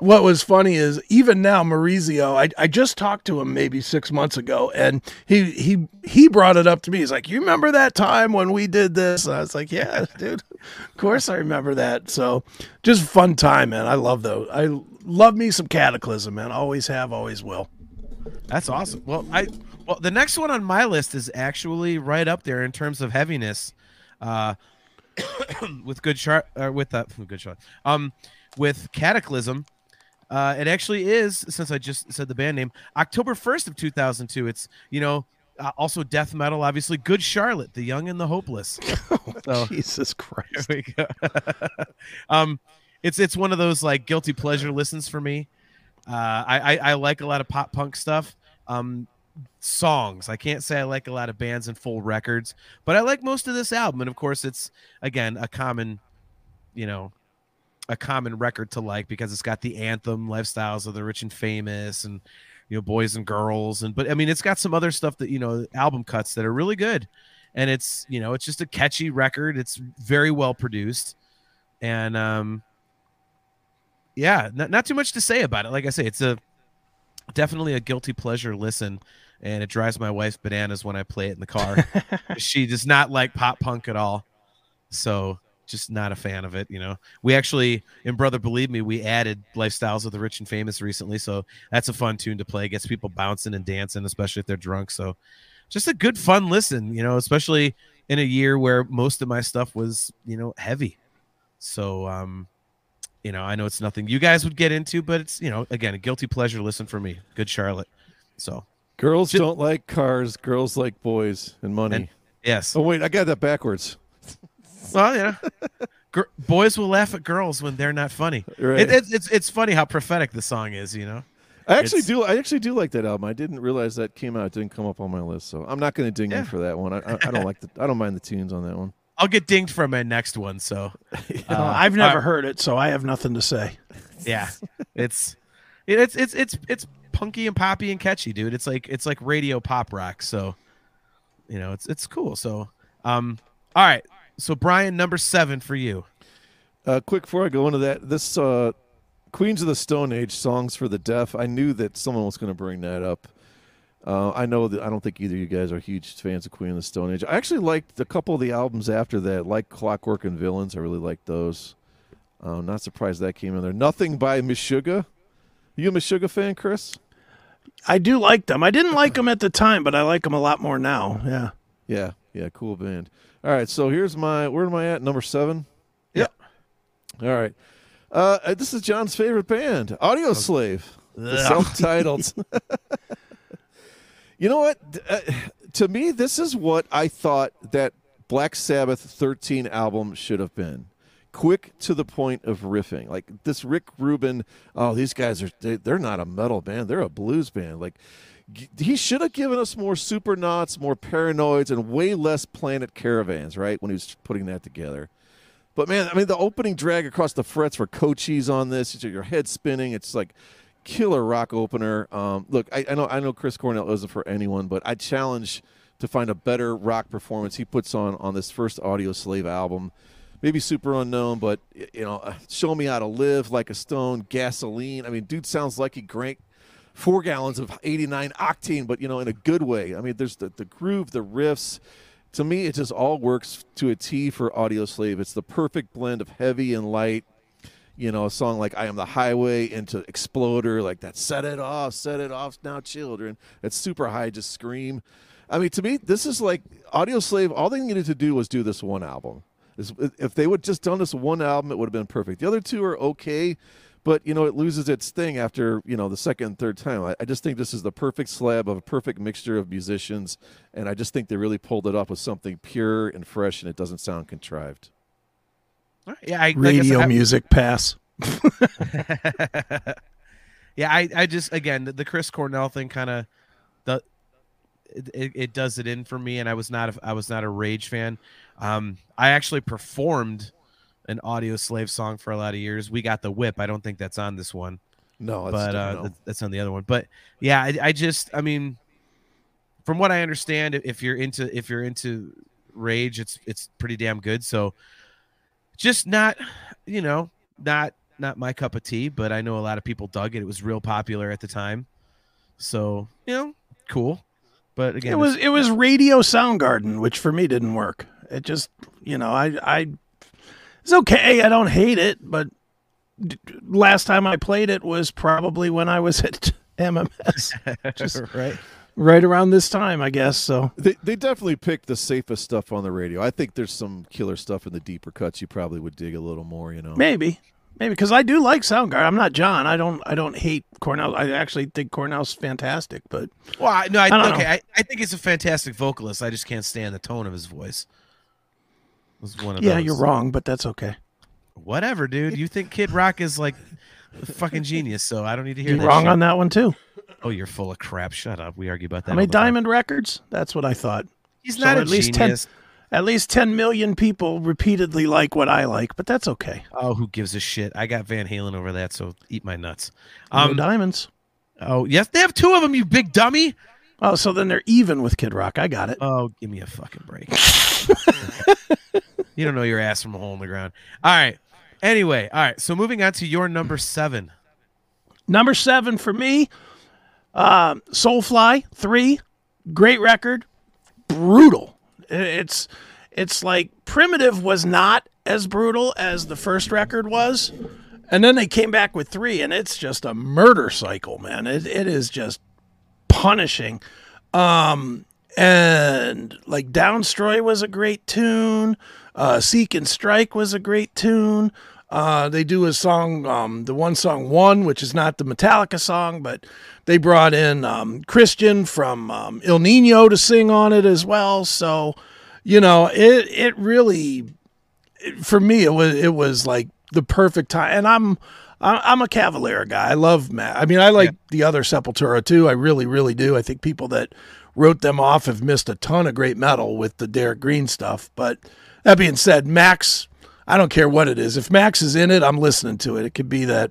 what was funny is even now Maurizio, I, I just talked to him maybe six months ago, and he he he brought it up to me. He's like, "You remember that time when we did this?" And I was like, "Yeah, dude, of course I remember that." So just fun time, man. I love those. I love me some Kataklysm, man. Always have, always will. That's awesome. Well, I well the next one on my list is actually right up there in terms of heaviness, uh, with good shot, uh, with uh, good shot, um, with Kataklysm. Uh, it actually is, since I just said the band name, October 1st of 2002. It's, you know, uh, also death metal, obviously. Good Charlotte, the young and the hopeless. oh, Jesus Christ. um, it's it's one of those like guilty pleasure listens for me. Uh, I, I, I like a lot of pop punk stuff. Um, songs. I can't say I like a lot of bands and full records, but I like most of this album. And of course, it's again a common, you know, a common record to like because it's got the anthem lifestyles of the rich and famous and you know boys and girls and but i mean it's got some other stuff that you know album cuts that are really good. And it's you know it's just a catchy record. It's very well produced. And um yeah not, not too much to say about it. Like i say it's a definitely a guilty pleasure listen. And it drives my wife bananas when i play it in the car. She does not like pop punk at all. So just not a fan of it. You know, we actually in Brother Believe Me, we added Lifestyles of the Rich and Famous recently, so that's a fun tune to play. Gets people bouncing and dancing, especially if they're drunk. So, just a good fun listen. You know, especially in a year where most of my stuff was you know heavy. So, um, you know, I know it's nothing you guys would get into, but it's you know, again, a guilty pleasure listen for me. Good Charlotte. So. Girls just, don't like cars. Girls like boys and money. And, yes. Oh wait, I got that backwards. Well, you know, G- boys will laugh at girls when they're not funny. Right. It, it, it's it's funny how prophetic the song is. You know. I actually it's, do. I actually do like that album. I didn't realize that came out. It didn't come up on my list, so I'm not going to ding yeah. you for that one. I, I, I, don't like the. I don't mind the tunes on that one. I'll get dinged for my next one. So uh, I've never uh, heard it, so I have nothing to say. Yeah, it's it's it's it's it's punky and poppy and catchy, dude. It's like it's like radio pop rock. So you know, it's it's cool. So um, all right. So Brian, number seven for you. Uh, quick before I go into that, this uh, Queens of the Stone Age songs for the deaf. I knew that someone was going to bring that up. Uh, I know that I don't think either of you guys are huge fans of Queen of the Stone Age. I actually liked a couple of the albums after that, like Clockwork and Villains. I really liked those. Uh, not surprised that came in there. Nothing by Meshuggah. You a Meshuggah fan, Chris? I do like them. I didn't like them at the time, but I like them a lot more now. Yeah. Yeah. Yeah. Cool band. All right, so here's my where am I at? Number seven. Yep. All right. Uh, uh this is John's favorite band, Audioslave, self-titled. you know what? Uh, to me, this is what I thought that Black Sabbath 13 album should have been. Quick to the point of riffing, like this Rick Rubin. Oh, these guys are they, are not a metal band; they're a blues band. Like he should have given us more supernauts, more paranoids, and way less planet caravans, right? When he was putting that together. But man, I mean, the opening drag across the frets for Cochise on this, your head spinning. It's like killer rock opener. Um, look, I, I, know I know Chris Cornell isn't for anyone, but I challenge to find a better rock performance he puts on on this first Audioslave album. Maybe Superunknown, but you know, uh, show me how to live like a stone. Gasoline. I mean, dude sounds like he drank four gallons of 89 octane, but you know, in a good way. I mean, there's the, the groove, the riffs. To me, it just all works to a T for Audioslave. It's the perfect blend of heavy and light. You know, a song like I Am the Highway into Exploder, like that set it off, set it off now, children. It's super high, just scream. I mean, to me, this is like Audioslave. all they needed to do was do this one album. If they would just done this one album, it would have been perfect. The other two are okay, but you know it loses its thing after you know the second and third time. I, I, just think this is the perfect slab of a perfect mixture of musicians, and I just think they really pulled it off with something pure and fresh, and it doesn't sound contrived. Yeah, I, radio I music pass. yeah, I, I just again the, the Chris Cornell thing kind of the it, it, does it in for me, and I was not a, I was not a Rage fan. Um, I actually performed an Audioslave song for a lot of years. We got the whip. I don't think that's on this one. No, but uh, that's on the other one. But yeah, I, I just, I mean, from what I understand, if you're into if you're into Rage, it's it's pretty damn good. So, just not, you know, not not my cup of tea. But I know a lot of people dug it. It was real popular at the time. So you know, cool. But again, it was it was Radio Soundgarden, which for me didn't work. It just you know I I it's okay. I don't hate it, but last time I played it was probably when I was at MMS. Just right. Right around this time, I guess. So they they definitely picked the safest stuff on the radio. I think there's some killer stuff in the deeper cuts you probably would dig a little more. You know, maybe, maybe because I do like Soundgarden. I'm not John. I don't I don't hate Cornell. I actually think Cornell's fantastic. But well, I, no, I, I okay. I, I think he's a fantastic vocalist. I just can't stand the tone of his voice. Was one of yeah, those. you're wrong, but that's okay whatever, dude. You think Kid Rock is like fucking genius, so I don't need to hear you're wrong shit. on that one too. Oh, you're full of crap. Shut up. We argue about that. I mean, Diamond time. Records. That's what I thought. He's so not at least genius. ten. At least ten million people repeatedly like what I like, but that's okay. Oh, who gives a shit? I got Van Halen over that, so eat my nuts. Um, no diamonds. Oh yes, they have two of them. You big dummy. Oh, so then they're even with Kid Rock. I got it. Oh, give me a fucking break. you don't know your ass from a hole in the ground. All right. Anyway, all right. So moving on to your number seven. Number seven for me, uh, Soulfly three, great record, brutal. It's it's like Primitive was not as brutal as the first record was, and then they came back with three, and it's just a murder cycle, man. It it is just punishing. Um, and like Downstroy was a great tune. Uh, Seek and Strike was a great tune. Uh, they do a song, um, the one song One, which is not the Metallica song, but they brought in um, Christian from um, Ill Niño to sing on it as well. So, you know, it it really, for me, it was it was like the perfect time. And I'm I'm a Cavalera guy. I love Matt. I mean, I like yeah. the other Sepultura too. I really, really do. I think people that wrote them off have missed a ton of great metal with the Derrick Green stuff. But that being said, Max I don't care what it is. If Max is in it, I'm listening to it. It could be that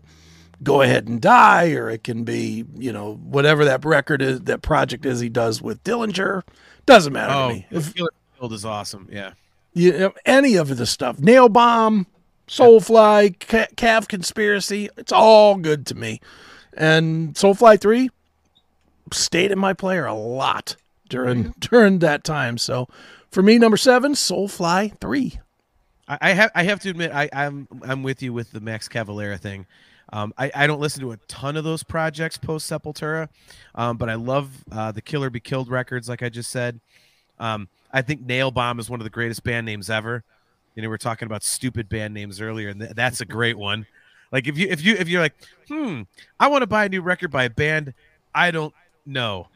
Go Ahead and Die, or it can be, you know, whatever that record is, that project is he does with Dillinger. Doesn't matter oh, to me. If, Field is awesome. Yeah. You know, any of the stuff, Nail Bomb, Soulfly, Calf Conspiracy, it's all good to me. And Soulfly 3 stayed in my player a lot during during that time. So for me, number seven, Soulfly 3. I have I have to admit I, I'm I'm with you with the Max Cavalera thing. Um, I, I don't listen to a ton of those projects post Sepultura, um, but I love uh, the Killer Be Killed records, like I just said. Um, I think Nail Bomb is one of the greatest band names ever. You know, we are talking about stupid band names earlier, and th- that's a great one. Like if you if you if you're like, hmm, I want to buy a new record by a band I don't know.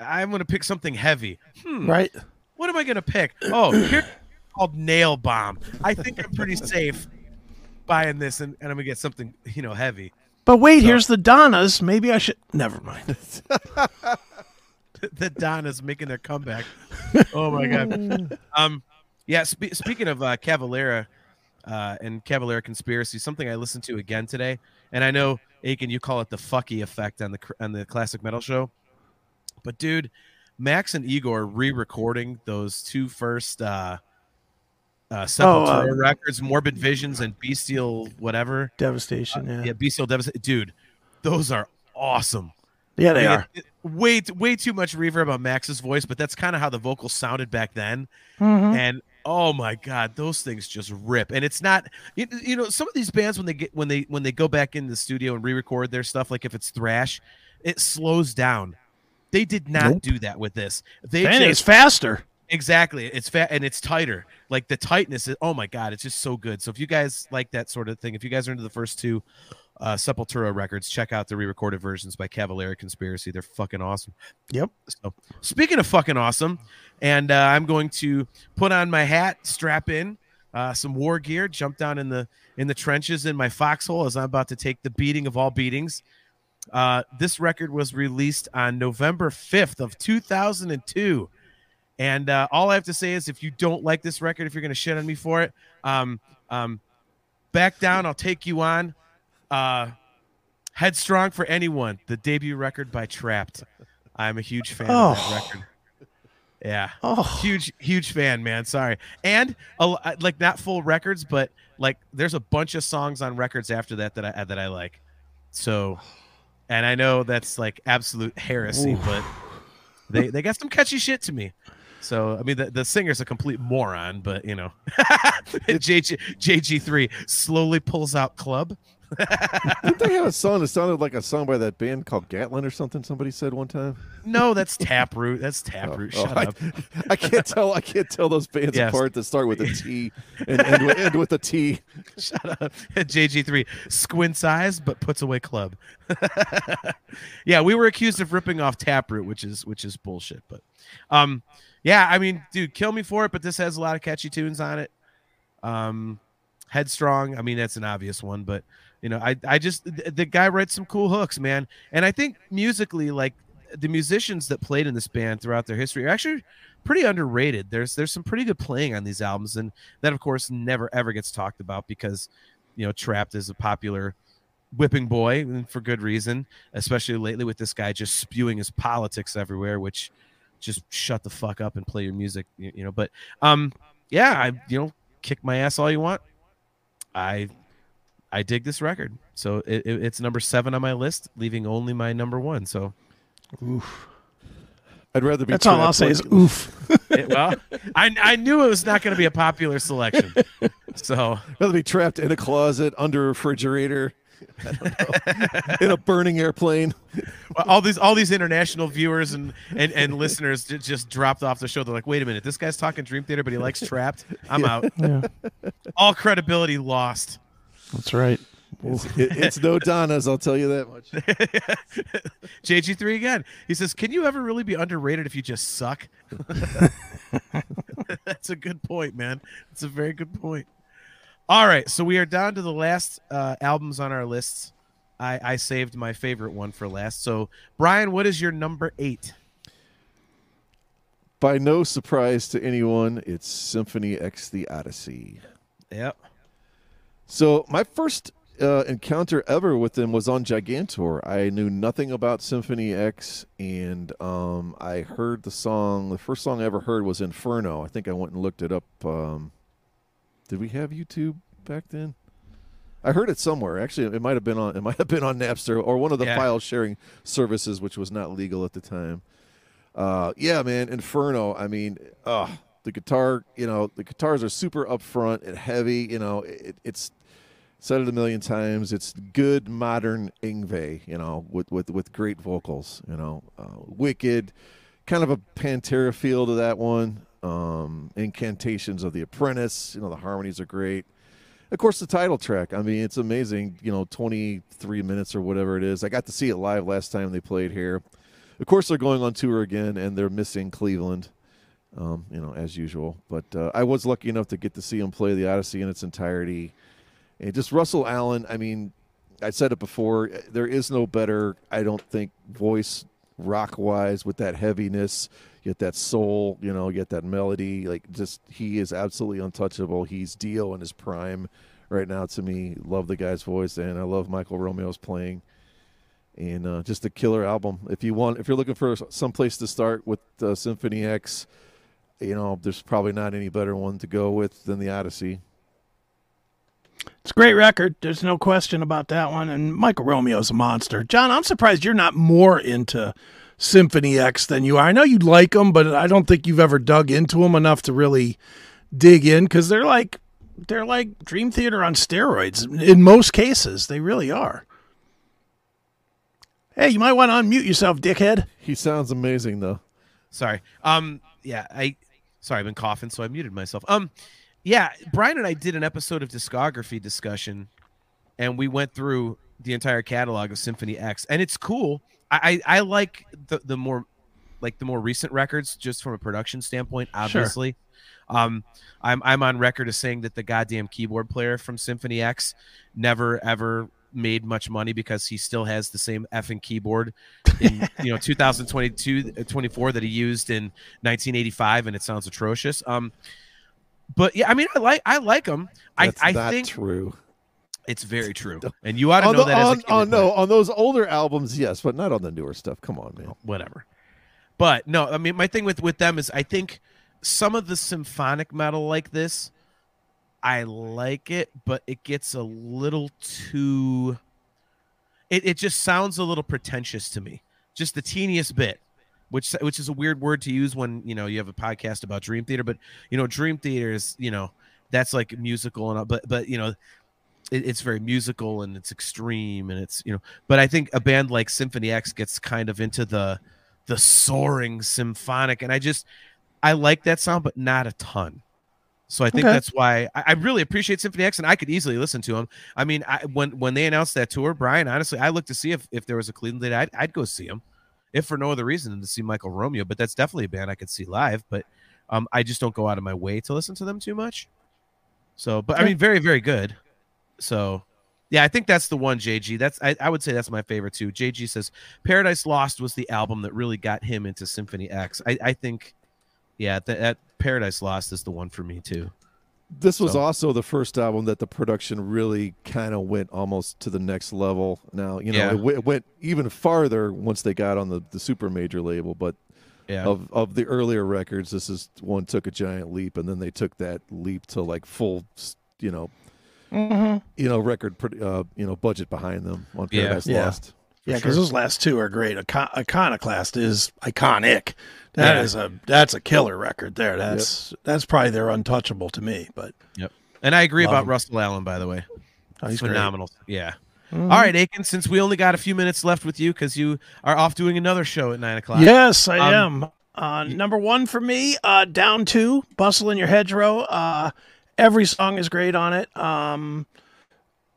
I'm gonna pick something heavy. Hmm, right. What am I gonna pick? Oh, here called Nail Bomb. I think I'm pretty safe buying this, and, and I'm gonna get something you know heavy. But wait, so, here's the Donnas. Maybe I should. Never mind. the Donnas making their comeback. Oh my god. Um, yeah. Spe- speaking of uh, Cavalera uh, and Cavalera conspiracy, something I listened to again today, and I know Aiken, you call it the fucky effect on the on the classic metal show, but dude, Max and Igor re-recording those two first. Uh, uh, Sepultura oh, uh, Records, Morbid Visions, and Bestial whatever Devastation. Uh, yeah, yeah, Bestial Devastation. Dude, those are awesome. Yeah, they I mean, are. It, it, way way too much reverb on Max's voice, but that's kind of how the vocals sounded back then. Mm-hmm. And oh my god, those things just rip. And it's not you, you know some of these bands when they get when they when they go back in the studio and re-record their stuff, like if it's thrash, it slows down. They did not nope. do that with this. They and just, it's faster. Exactly. It's fat and it's tighter. Like the tightness is oh my god, it's just so good. So if you guys like that sort of thing, if you guys are into the first two uh Sepultura records, check out the re-recorded versions by Cavalera Conspiracy. They're fucking awesome. Yep. So speaking of fucking awesome, and uh, I'm going to put on my hat, strap in uh, some war gear, jump down in the in the trenches in my foxhole as I'm about to take the beating of all beatings. Uh, this record was released on November 5th of 2002. And uh, all I have to say is, if you don't like this record, if you're going to shit on me for it, um, um, back down. I'll take you on. Uh, Headstrong for anyone, the debut record by Trapt. I'm a huge fan oh. of that record. Yeah. Oh. Huge, huge fan, man. Sorry. And uh, like not full records, but like there's a bunch of songs on records after that that I that I like. So, and I know that's like absolute heresy, but they they got some catchy shit to me. So I mean, the, the singer's a complete moron, but you know, JG JG three slowly pulls out club. Didn't they have a song that sounded like a song by that band called Gatlin or something? Somebody said one time. No, that's Taproot. That's Taproot. Oh, Shut oh, up. I, I, can't tell. I can't tell those bands yes. apart that start with a T and end, with, end with a T. Shut up. JG three squints eyes but puts away club. yeah, we were accused of ripping off Taproot, which is which is bullshit. But um, yeah, I mean, dude, kill me for it, but this has a lot of catchy tunes on it. Um, Headstrong, I mean, that's an obvious one, but you know, I I just the, the guy writes some cool hooks, man. And I think musically, like the musicians that played in this band throughout their history are actually pretty underrated. There's there's some pretty good playing on these albums, and that of course never ever gets talked about because you know Trapt is a popular whipping boy and for good reason, especially lately with this guy just spewing his politics everywhere, which just shut the fuck up and play your music, you know. But um, yeah, I you know kick my ass all you want. I I dig this record, so it, it, it's number seven on my list, leaving only my number one. So, oof. I'd rather be. That's all I'll say is oof. it, well, I I knew it was not going to be a popular selection, so rather be trapped in a closet under a refrigerator. in a burning airplane. Well, all these all these international viewers and, and, and listeners just dropped off the show. They're like, wait a minute, this guy's talking Dream Theater, but he likes Trapt. I'm yeah. out. Yeah. All credibility lost. That's right. It's, it, it's, no Donnas, I'll tell you that much. JG3 again. He says, Can you ever really be underrated if you just suck? That's a good point, man. It's a very good point. All right. So we are down to the last uh, albums on our lists. I, I saved my favorite one for last. So, Brian, what is your number eight? By no surprise to anyone, it's Symphony X The Odyssey. Yep. So my first uh, encounter ever with them was on Gigantor. I knew nothing about Symphony X, and um, I heard the song. The first song I ever heard was Inferno. I think I went and looked it up. Um, did we have YouTube back then? I heard it somewhere. Actually, it might have been on. It might have been on Napster or one of the yeah. file sharing services, which was not legal at the time. Uh, yeah, man, Inferno. I mean, uh, the guitar, you know, the guitars are super upfront and heavy. You know, it, it's said it a million times. It's good modern Yngwie, you know, with with with great vocals. You know, uh, wicked, kind of a Pantera feel to that one. Um, incantations of the Apprentice. You know, the harmonies are great. Of course, the title track. I mean, it's amazing. You know, 23 minutes or whatever it is. I got to see it live last time they played here. Of course, they're going on tour again, and they're missing Cleveland um, you know, as usual. But uh, I was lucky enough to get to see them play the Odyssey in its entirety. And just Russell Allen, I mean, I said it before, there is no better, I don't think, voice rock wise with that heaviness, yet that soul, you know, yet that melody. Like, just he is absolutely untouchable. He's Dio in his prime right now to me. Love the guy's voice, and I love Michael Romeo's playing and uh, just a killer album. If you want, if you're looking for some place to start with uh, Symphony X, you know, there's probably not any better one to go with than the Odyssey. It's a great record. There's no question about that one. And Michael Romeo's a monster. John, I'm surprised you're not more into Symphony X than you are. I know you like them, but I don't think you've ever dug into them enough to really dig in because they're like they're like Dream Theater on steroids in most cases. They really are. Hey, you might want to unmute yourself, dickhead. He sounds amazing, though. Sorry. Um. Yeah. I Sorry, I've been coughing, so I muted myself. Um, yeah, Brian and I did an episode of discography discussion, and we went through the entire catalog of Symphony X, and it's cool. I I, I like the the more like the more recent records, just from a production standpoint. Obviously, sure. um, I'm I'm on record as saying that the goddamn keyboard player from Symphony X never ever made much money because he still has the same effing keyboard in you know 2022 uh, 24 that he used in 1985 and it sounds atrocious um but yeah i mean i like i like them. That's i i not think true. it's very true and you ought to On, know the, that on, on- no, on those older albums, yes, but not on the newer stuff. Come on, man. whatever. But no, I mean my thing with with them is I think some of the symphonic metal like this, I like it, but it gets a little too. It it just sounds a little pretentious to me, just the teeniest bit, which which is a weird word to use when you know you have a podcast about Dream Theater, but you know Dream Theater is you know that's like musical and all, but but you know it, it's very musical and it's extreme and it's you know but i think a band like symphony x gets kind of into the the soaring symphonic and i just i like that sound but not a ton. So i think Okay. that's why I, I really appreciate symphony x and i could easily listen to them i mean I, when when they announced that tour brian honestly i looked to see if if there was a cleveland date I'd, I'd go see them if for no other reason than to see michael romeo but that's definitely a band i could see live but um i just don't go out of my way to listen to them too much so but i mean very very good so yeah, I think that's the one, JG. That's I, I would say that's my favorite too. JG says Paradise Lost was the album that really got him into Symphony X. I, I think, yeah, that, that Paradise Lost is the one for me too. This was So- also the first album that the production really kind of went almost to the next level. Now, you know, Yeah. it, w- it went even farther once they got on the, the super major label, but Yeah, of of the earlier records, this is one took a giant leap, and then they took that leap to like full, you know, Mm-hmm. you know, record, uh, you know, budget behind them on Paradise Yeah. Lost. Yeah, because sure. those last two are great. Icon- Iconoclast is iconic. That Yeah. is a that's a killer record there. That's that's probably their untouchable to me. But and I agree about him. Russell Allen, by the way. oh, he's great. Phenomenal. Yeah. Mhm. All right, Aiken. Since we only got a few minutes left with you because you are off doing another show at nine o'clock. Yes, I Um, am. Uh, number one for me, uh, down two, bustle in your hedgerow. Uh, every song is great on it. Um,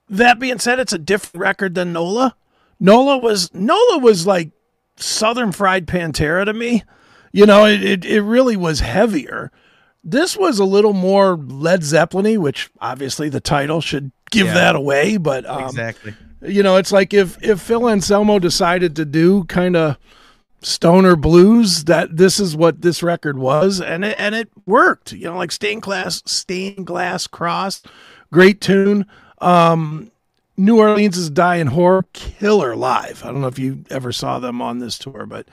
that being said, it's a different record than Nola. Nola was Nola was like Southern Fried Pantera to me. You know, it, it, it really was heavier. This was a little more Led Zeppelin-y, which obviously the title should give Yeah. that away. But um, exactly. you know, it's like if if Phil Anselmo decided to do kind of stoner blues, that this is what this record was, and it and it worked. You know, like stained glass, stained glass cross, great tune. Um, New Orleans is dying horror killer live. I don't know if you ever saw them on this tour, but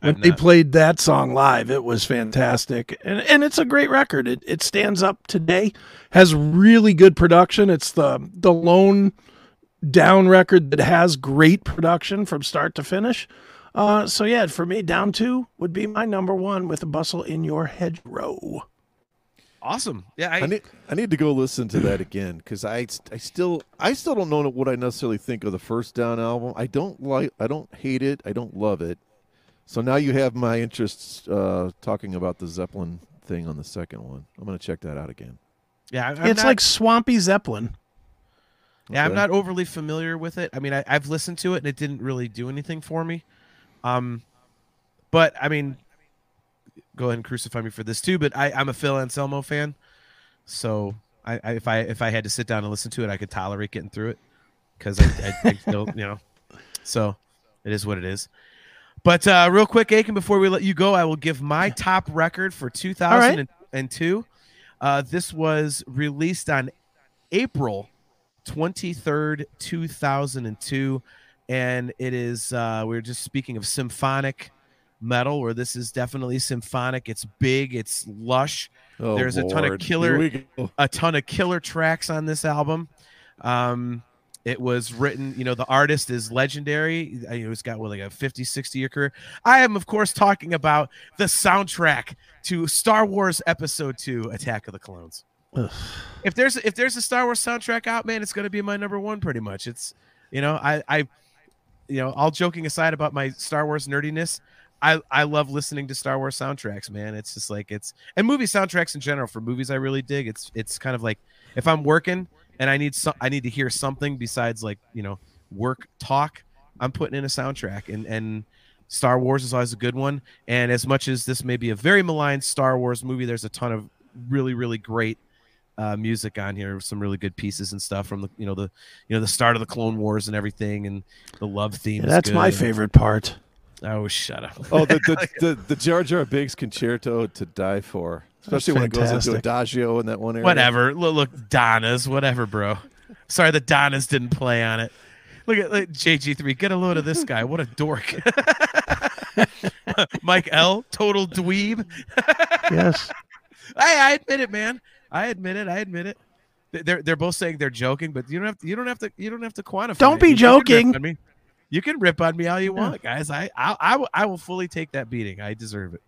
when they played that song live, it was fantastic, and and it's a great record. It it stands up today, has really good production. It's the the lone down record that has great production from start to finish. Uh, so yeah, for me, down two would be my number one with a bustle in your hedgerow. Awesome. Yeah, I, I need I need to go listen to that again because I I still I still don't know what I necessarily think of the first Down album. I don't like I don't hate it. I don't love it. So now you have my interests uh, talking about the Zeppelin thing on the second one. I'm going to check that out again. yeah. I'm it's not- like Swampy Zeppelin. Yeah, I'm not overly familiar with it. I mean, I, I've listened to it and it didn't really do anything for me. Um, but I mean, go ahead and crucify me for this too. But I, I'm a Phil Anselmo fan, so I, I if I if I had to sit down and listen to it, I could tolerate getting through it because I, I, I feel you know. So it is what it is. But uh, real quick, Aiken, before we let you go, I will give my top record for 2002. Uh, this was released on April 23rd, 2002. And it is, uh, we are just speaking of symphonic metal, where this is definitely symphonic. It's big, it's lush, Oh, There's a ton of killer- Here we go. a ton of killer tracks on this album. Um, it was written, you know, the artist is legendary. He's got what, like a 50, 60 year career. I am, of course, talking about the soundtrack to Star Wars Episode 2 Attack of the Clones. Ugh. If there's if there's a Star Wars soundtrack out, man, it's gonna be my number one pretty much. It's you know, I I you know, all joking aside about my Star Wars nerdiness, I I love listening to Star Wars soundtracks, man. It's just like it's and movie soundtracks in general for movies I really dig. It's it's kind of like if I'm working and I need some I need to hear something besides like, you know, work talk, I'm putting in a soundtrack and and Star Wars is always a good one. And as much as this may be a very maligned Star Wars movie, there's a ton of really, really great uh, music on here, some really good pieces and stuff from the you know the you know the start of the Clone Wars and everything, and the love theme. Yeah, that's my favorite part. Oh, shut up! Oh, the the, the, the Jar Jar Binks concerto to die for, especially when it goes into adagio in that one area. Whatever. Look, look, Donnas, whatever, bro. Sorry, the Donnas didn't play on it. Look at like, JG3. Get a load of this guy. What a dork. Mike L, total dweeb. yes. I, I admit it, man. I admit it. I admit it. They're they're both saying they're joking, but you don't have to, you don't have to you don't have to quantify. Don't it. be you joking. Can you can rip on me all you want, guys. I I, I, will, I will fully take that beating. I deserve it.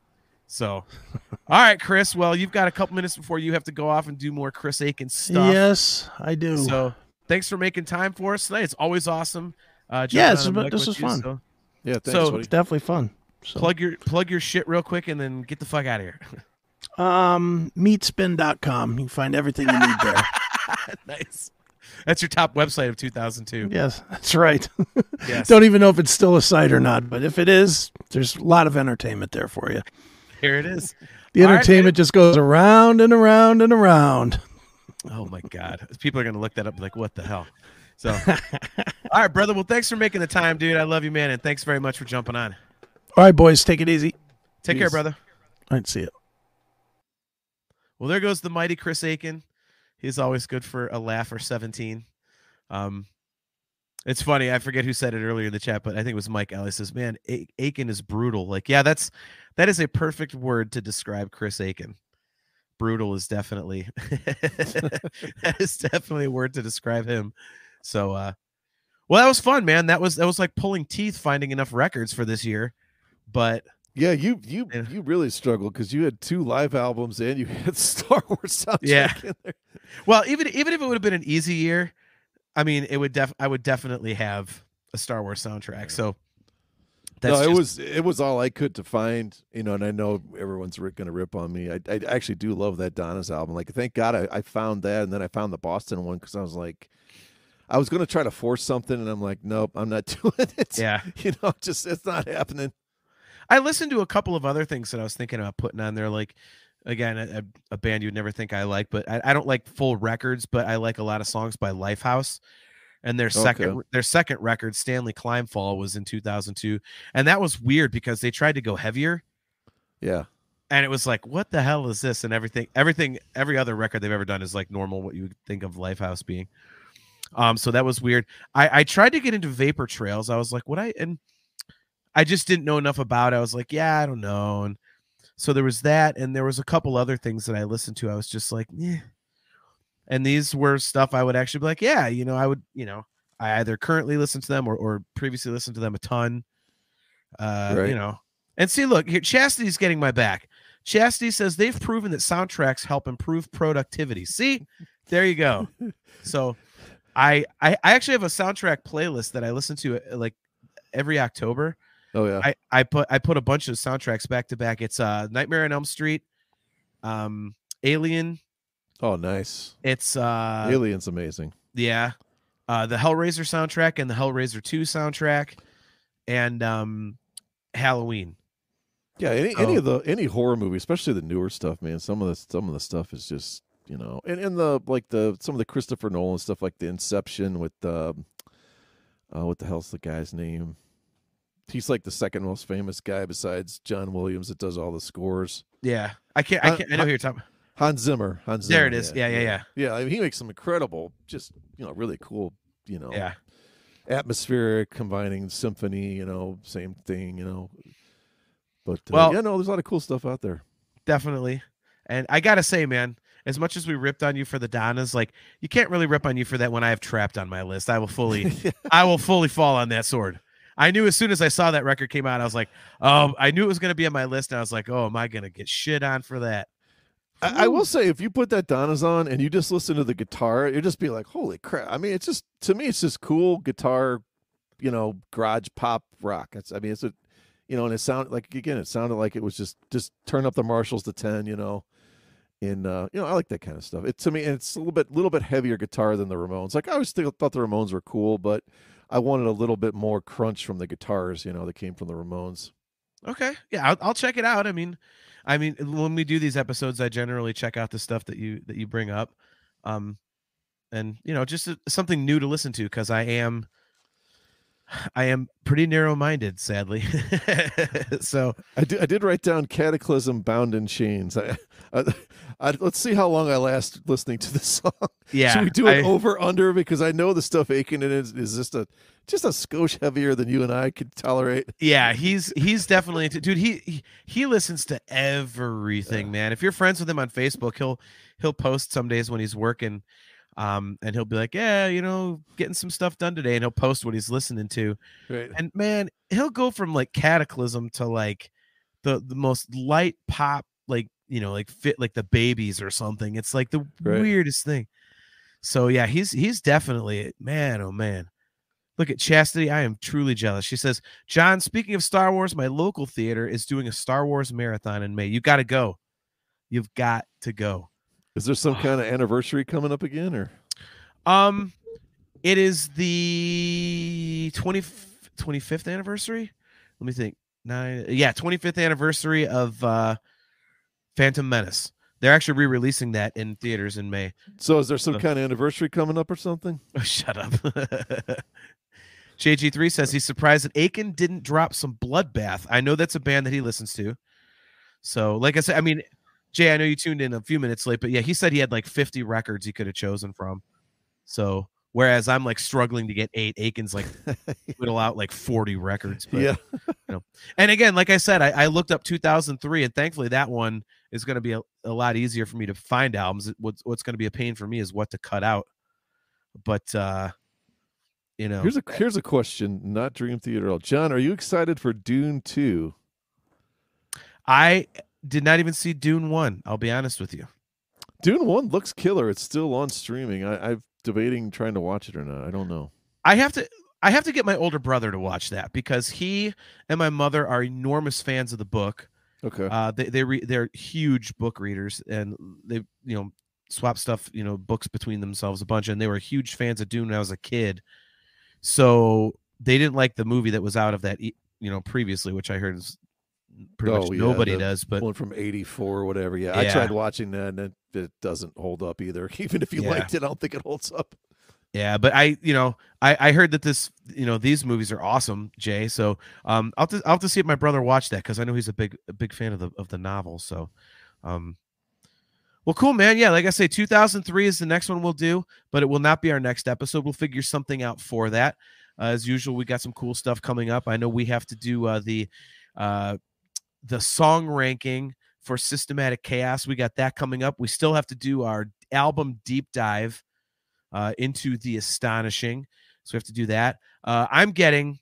So, all right, Chris. Well, you've got a couple minutes before you have to go off and do more Chris Aiken stuff. Yes, I do. So, thanks for making time for us tonight. It's always awesome. Uh, yes, but this was fun. So, yeah, thanks, so it's definitely fun. So. Plug your plug your shit real quick and then get the fuck out of here. um, meatspin.com. You can find everything you need there. nice. That's your top website of 2002. Yes, that's right. Yes. Don't even know if it's still a site or not, but if it is, there's a lot of entertainment there for you. Here it is. The All entertainment right, just goes around and around and around. Oh my god. People are going to look that up like what the hell. So All right, brother. Well, thanks for making the time, dude. I love you, man, and thanks very much for jumping on. All right, boys, take it easy. Take Peace. care, brother. All right, see you. Well, there goes the mighty Chris Aiken. He's always good for a laugh or 17. Um, it's funny. I forget who said it earlier in the chat, but I think it was Mike Ellis says, "Man, A- Aiken is brutal." Like, yeah, that's that is a perfect word to describe Chris Aiken. Brutal is definitely that is definitely a word to describe him. So, uh, well, that was fun, man. That was that was like pulling teeth finding enough records for this year, but yeah, you you yeah. you really struggled because you had two live albums and you had Star Wars soundtrack yeah. Well, even even if it would have been an easy year, I mean, it would def I would definitely have a Star Wars soundtrack. So that's no, it just... was it was all I could to find, you know. And I know everyone's going to rip on me. I, I actually do love that Donna's album. Like, thank God I, I found that, and then I found the Boston one because I was like, I was going to try to force something, and I'm like, nope, I'm not doing it. Yeah, you know, just it's not happening. I listened to a couple of other things that I was thinking about putting on there, like again a, a band you'd never think I like, but I, I, don't like full records, but I like a lot of songs by Lifehouse. And their second okay. their second record, Stanley Climbfall, was in 2002, and that was weird because they tried to go heavier. Yeah, and it was like, what the hell is this? And everything, everything, every other record they've ever done is like normal, what you would think of Lifehouse being. Um, so that was weird. I I tried to get into Vapor Trails. I was like, what I and I just didn't know enough about. It. I was like, yeah, I don't know. And so there was that, and there was a couple other things that I listened to. I was just like, yeah. And these were stuff I would actually be like, yeah, you know, I would, you know, I either currently listen to them or, or previously listened to them a ton. Uh, right. you know. And see, look, here Chastity's getting my back. Chastity says they've proven that soundtracks help improve productivity. See, there you go. so I, I I actually have a soundtrack playlist that I listen to uh, like every October Oh yeah. I, I put I put a bunch of soundtracks back to back. It's uh Nightmare on Elm Street, um, Alien. Oh, nice. It's uh Alien's amazing. Yeah. Uh the Hellraiser soundtrack and the Hellraiser 2 soundtrack and um Halloween. Yeah, any, any of the any horror movie, especially the newer stuff, man. Some of the some of the stuff is just you know, and and the like the some of the Christopher Nolan stuff, like the Inception with the, uh, what the hell's the guy's name? He's like the second most famous guy besides John Williams that does all the scores. Yeah, I can't. I can't. I know who you're talking. Hans Zimmer. Hans Zimmer. There it is. Yeah, yeah, yeah. Yeah, yeah I mean, he makes some incredible, just you know, really cool. You know. Yeah. Atmospheric, combining symphony. You know, same thing. You know. But uh, well, yeah, no, there's a lot of cool stuff out there. Definitely, and I gotta say, man, as much as we ripped on you for the Donnas, like you can't really rip on you for that when I have Trapt on my list. I will fully, I will fully fall on that sword. I knew as soon as I saw that record came out, I was like, oh, I knew it was going to be on my list. And I was like, oh, am I going to get shit on for that? I, I, will say, if you put that Donnas on and you just listen to the guitar, you just be like, holy crap. I mean, it's just, to me, it's just cool guitar, you know, garage pop rock. It's, I mean, it's a, you know, and it sounded like, again, it sounded like it was just, just turn up the Marshalls to 10, you know. And, uh, you know, I like that kind of stuff. It to me, it's a little bit, little bit heavier guitar than the Ramones. Like I always thought the Ramones were cool, but I wanted a little bit more crunch from the guitars, you know, that came from the Ramones. Okay, yeah, I'll, I'll check it out. I mean, I mean, when we do these episodes, I generally check out the stuff that you that you bring up. Um, and you know, just a, something new to listen to because I am I am pretty narrow minded, sadly. so I did, I did write down Kataklysm Bound in Chains. I, I, I, let's see how long I last listening to this song. Yeah. Should we do it over under? Because I know the stuff Aiken is, is just a just a skosh heavier than you and I could tolerate. Yeah, he's he's definitely dude. He, he he listens to everything, yeah. man. If you're friends with him on Facebook, he'll he'll post some days when he's working um, and he'll be like, "Yeah, you know, getting some stuff done today," and he'll post what he's listening to. Right. And man, he'll go from like Kataklysm to like the the most light pop, like you know, like fit like the babies or something. It's like the right. weirdest thing. So yeah, he's he's definitely man. Oh man. Look at Chastity. I am truly jealous. She says, John, speaking of Star Wars, my local theater is doing a Star Wars marathon in May. You've got to go. You've got to go. Is there some kind of anniversary coming up again, or? Um, it is the 20, 25th anniversary. Let me think. Nine, yeah, 25th anniversary of uh, Phantom Menace. They're actually re-releasing that in theaters in May. So, is there some kind of anniversary coming up or something? Oh, shut up. JG3 says he's surprised that Aiken didn't drop some Bloodbath. I know that's a band that he listens to. So, like I said, I mean, Jay, I know you tuned in a few minutes late, but yeah, he said he had like 50 records he could have chosen from. So whereas I'm like struggling to get eight, Aiken's like whittle out like 40 records. But, yeah. you know. And again, like I said, I, I looked up 2003 and thankfully that one is going to be a, a, lot easier for me to find albums. What's, what's going to be a pain for me is what to cut out. But, uh, you know, here's a here's a question, not Dream Theater. John, are you excited for Dune 2? I did not even see Dune one. I'll be honest with you. Dune one looks killer. It's still on streaming. I, I'm debating trying to watch it or not. I don't know. I have to. I have to get my older brother to watch that because he and my mother are enormous fans of the book. Okay. Uh, they they re- they're huge book readers and they you know swap stuff you know books between themselves a bunch and they were huge fans of Dune when I was a kid. So they didn't like the movie that was out of that you know previously, which I heard is pretty oh, much yeah, nobody does. But one from '84 or whatever. Yeah, yeah, I tried watching that, and it, it, doesn't hold up either. Even if you yeah. liked it, I don't think it holds up. Yeah, but I, you know, I, I heard that this, you know, these movies are awesome, Jay. So, um, I'll, to, I'll have to see if my brother watched that because I know he's a big, a big fan of the of the novel. So, um, well, cool, man. Yeah, like I say, 2003 is the next one we'll do, but it will not be our next episode. We'll figure something out for that. Uh, as usual, we got some cool stuff coming up. I know we have to do uh, the uh, the song ranking for Systematic Chaos. We got that coming up. We still have to do our album deep dive uh, into the astonishing. So we have to do that. Uh, I'm getting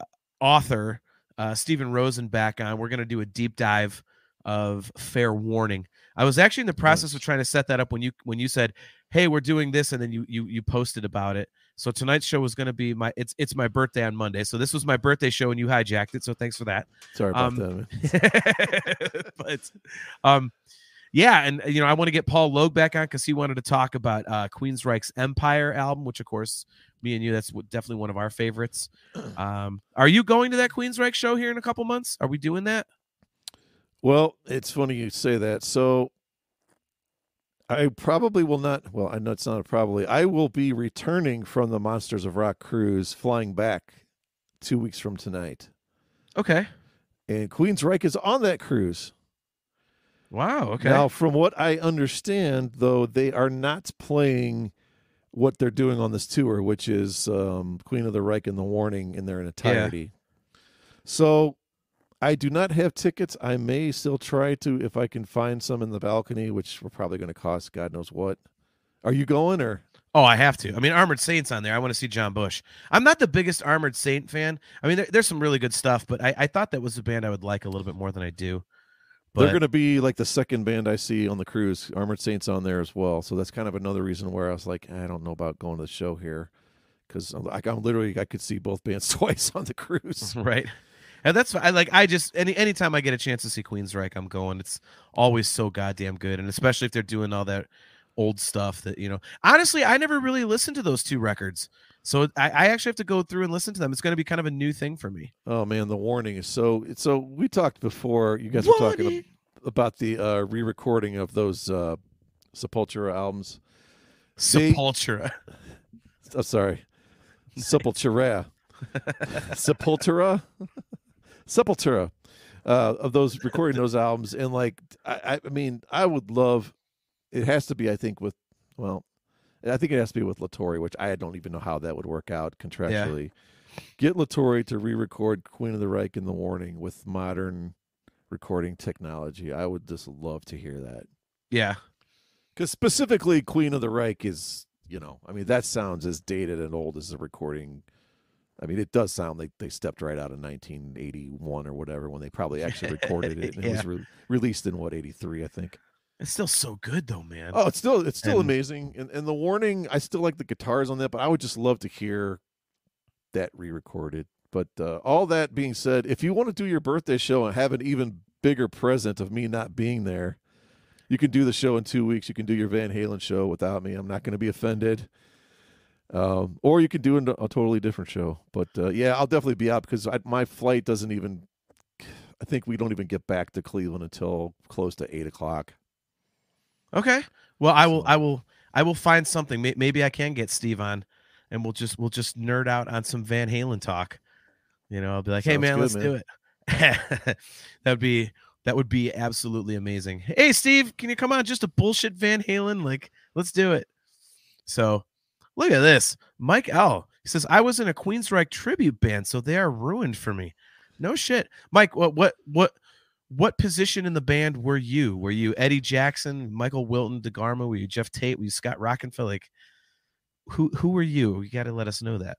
uh, author uh, Steven Rosen back on. We're going to do a deep dive of Fair Warning. I was actually in the process of trying to set that up when you when you said, "Hey, we're doing this," and then you you you posted about it. So tonight's show was going to be my it's it's my birthday on Monday. So this was my birthday show and you hijacked it. So thanks for that. Sorry about um, that. but um yeah, and you know I want to get Paul Logue back on because he wanted to talk about uh, Queensryche's Empire album, which of course me and you that's definitely one of our favorites. Um, are you going to that Queensryche show here in a couple months? Are we doing that? Well, it's funny you say that. So I probably will not. Well, I know it's not a probably. I will be returning from the Monsters of Rock cruise, flying back two weeks from tonight. Okay. And Queensryche is on that cruise. Wow. Okay. Now, from what I understand, though, they are not playing what they're doing on this tour, which is um, Queen of the Reich and the Warning in their entirety. Yeah. So I do not have tickets. I may still try to if I can find some in the balcony, which we're probably going to cost God knows what. Are you going or? Oh, I have to. I mean, Armored Saints on there. I want to see John Bush. I'm not the biggest Armored Saint fan. I mean, there, there's some really good stuff, but I, I, thought that was a band I would like a little bit more than I do. But... They're going to be like the second band I see on the cruise. Armored Saints on there as well. So that's kind of another reason where I was like, I don't know about going to the show here because like uh, I'm literally I could see both bands twice on the cruise. right and that's I like I just any anytime I get a chance to see Queensryche, I'm going. It's always so goddamn good, and especially if they're doing all that old stuff that you know. Honestly, I never really listened to those two records, so I, I actually have to go through and listen to them. It's going to be kind of a new thing for me. Oh man, the warning is so. So we talked before. You guys were talking about the uh, re-recording of those uh, Sepultura albums. Sepultura. They, oh, sorry, Sepultura. Sepultura. Sepultura. Uh, of those recording those albums, and like, I, I mean, I would love. It has to be, I think, with well, I think it has to be with La Torre, which I don't even know how that would work out contractually. Yeah. Get La Torre to re-record Queen of the Reich in the Warning with modern recording technology. I would just love to hear that. Yeah. Because specifically, Queen of the Reich is, you know, I mean, that sounds as dated and old as the recording. I mean, it does sound like they stepped right out of 1981 or whatever when they probably actually recorded it. And yeah. It was re- released in what 83, I think. It's still so good though, man. Oh, it's still it's still and, amazing. And and the warning, I still like the guitars on that, but I would just love to hear that re-recorded. But uh, all that being said, if you want to do your birthday show and have an even bigger present of me not being there, you can do the show in two weeks. You can do your Van Halen show without me. I'm not going to be offended. Um, or you could do a, a totally different show. But uh, yeah, I'll definitely be out because I, my flight doesn't even. I think we don't even get back to Cleveland until close to eight o'clock. Okay. Well, I will. I will. I will find something. Maybe I can get Steve on, and we'll just we'll just nerd out on some Van Halen talk. You know, I'll be like, Sounds "Hey, man, good, let's man. do it." that would be that would be absolutely amazing. Hey, Steve, can you come on? Just a bullshit Van Halen, like let's do it. So, look at this, Mike L. He says I was in a Queensryche tribute band, so they are ruined for me. No shit, Mike. What what what what position in the band were you? Were you Eddie Jackson, Michael Wilton, DeGarmo? Were you Geoff Tate? Were you Scott Rockenfield? Like, who who were you? You got to let us know that.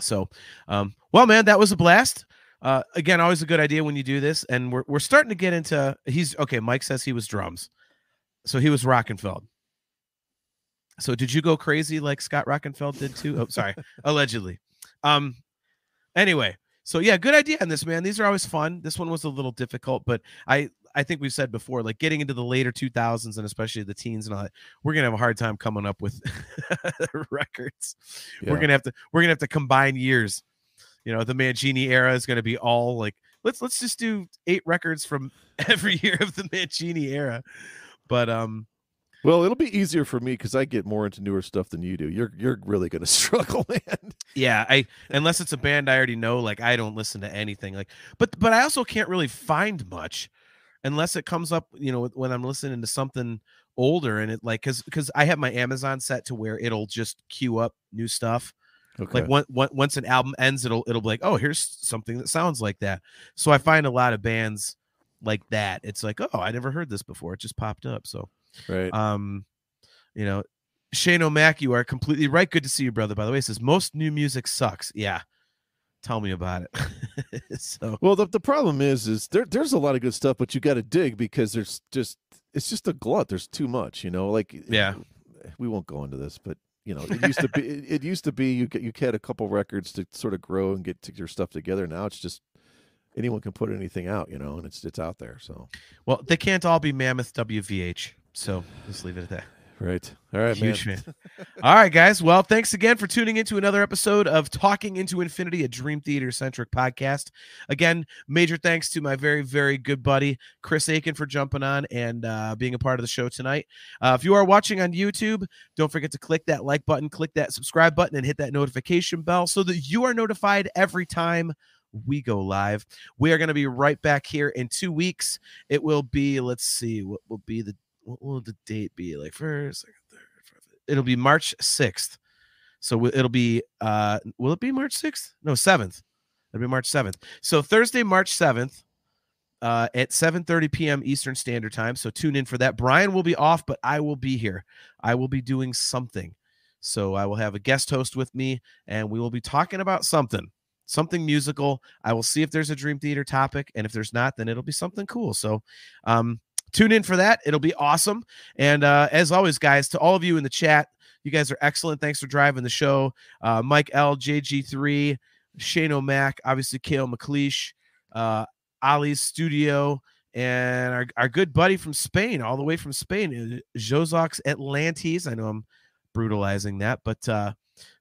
So, um, well, man, that was a blast. Uh, again, always a good idea when you do this, and we're we're starting to get into. He's okay. Mike says he was drums, so he was Rockenfield. So, did you go crazy like Scott Rockenfield did too? Oh, sorry, allegedly. Um, anyway, so yeah, good idea on this, man. These are always fun. This one was a little difficult, but I I think we've said before, like getting into the later 2000s and especially the teens and all that, we're gonna have a hard time coming up with records. Yeah. We're gonna have to we're gonna have to combine years. You know, the Mangini era is gonna be all like let's let's just do eight records from every year of the Mangini era. But um, well, it'll be easier for me because I get more into newer stuff than you do. You're you're really gonna struggle, man. Yeah, I unless it's a band I already know, like I don't listen to anything. Like, but but I also can't really find much unless it comes up, you know, when I'm listening to something older and it like because because I have my Amazon set to where it'll just queue up new stuff. Okay. Like one, one, once an album ends, it'll it'll be like, oh, here's something that sounds like that. So I find a lot of bands like that. It's like, oh, I never heard this before. It just popped up. So Right. Um, you know, Shane O'Mac, you are completely right. Good to see you, brother. By the way, says most new music sucks. Yeah. Tell me about it. so well, the, the problem is, is there there's a lot of good stuff, but you got to dig because there's just it's just a glut. There's too much, you know. Like yeah, we won't go into this, but you know, it used to be it, it used to be you get you had a couple records to sort of grow and get your stuff together. Now it's just anyone can put anything out, you know, and it's it's out there. So well, they can't all be Mammoth WVH. So just leave it at that. Right. All right, Huge man. man. All right, guys. Well, thanks again for tuning into another episode of Talking into Infinity, a Dream Theater centric podcast. Again, major thanks to my very, very good buddy Chris Aiken for jumping on and uh, being a part of the show tonight. Uh, if you are watching on YouTube, don't forget to click that like button, click that subscribe button, and hit that notification bell so that you are notified every time we go live. We are going to be right back here in two weeks. It will be, let's see, what will be the what will the date be? Like first, second, third, fourth. It'll be March 6th. So it'll be uh will it be March 6th? No, 7th. It'll be March 7th. So Thursday, March 7th, uh, at 7:30 p.m. Eastern Standard Time. So tune in for that. Brian will be off, but I will be here. I will be doing something. So I will have a guest host with me, and we will be talking about something, something musical. I will see if there's a Dream Theater topic, and if there's not, then it'll be something cool. So, um, tune in for that. It'll be awesome. And uh, as always, guys, to all of you in the chat, you guys are excellent. Thanks for driving the show. Uh, Mike L, JG3, Shane O'Mac, obviously Kale McLeish, uh, Ali's studio, and our, our good buddy from Spain, all the way from Spain, uh, Josox Atlantis. I know I'm brutalizing that, but uh,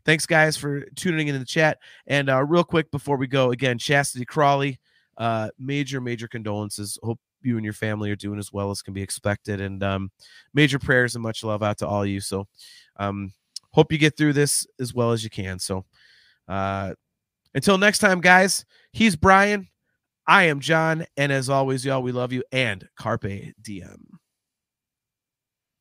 thanks, guys, for tuning in, in the chat. And uh, real quick before we go, again, Chastity Crawley uh, major, major condolences. Hope you and your family are doing as well as can be expected. And um, major prayers and much love out to all you. So, um, hope you get through this as well as you can. So, uh, until next time, guys, he's Brian. I am John. And as always, y'all, we love you and Carpe Diem.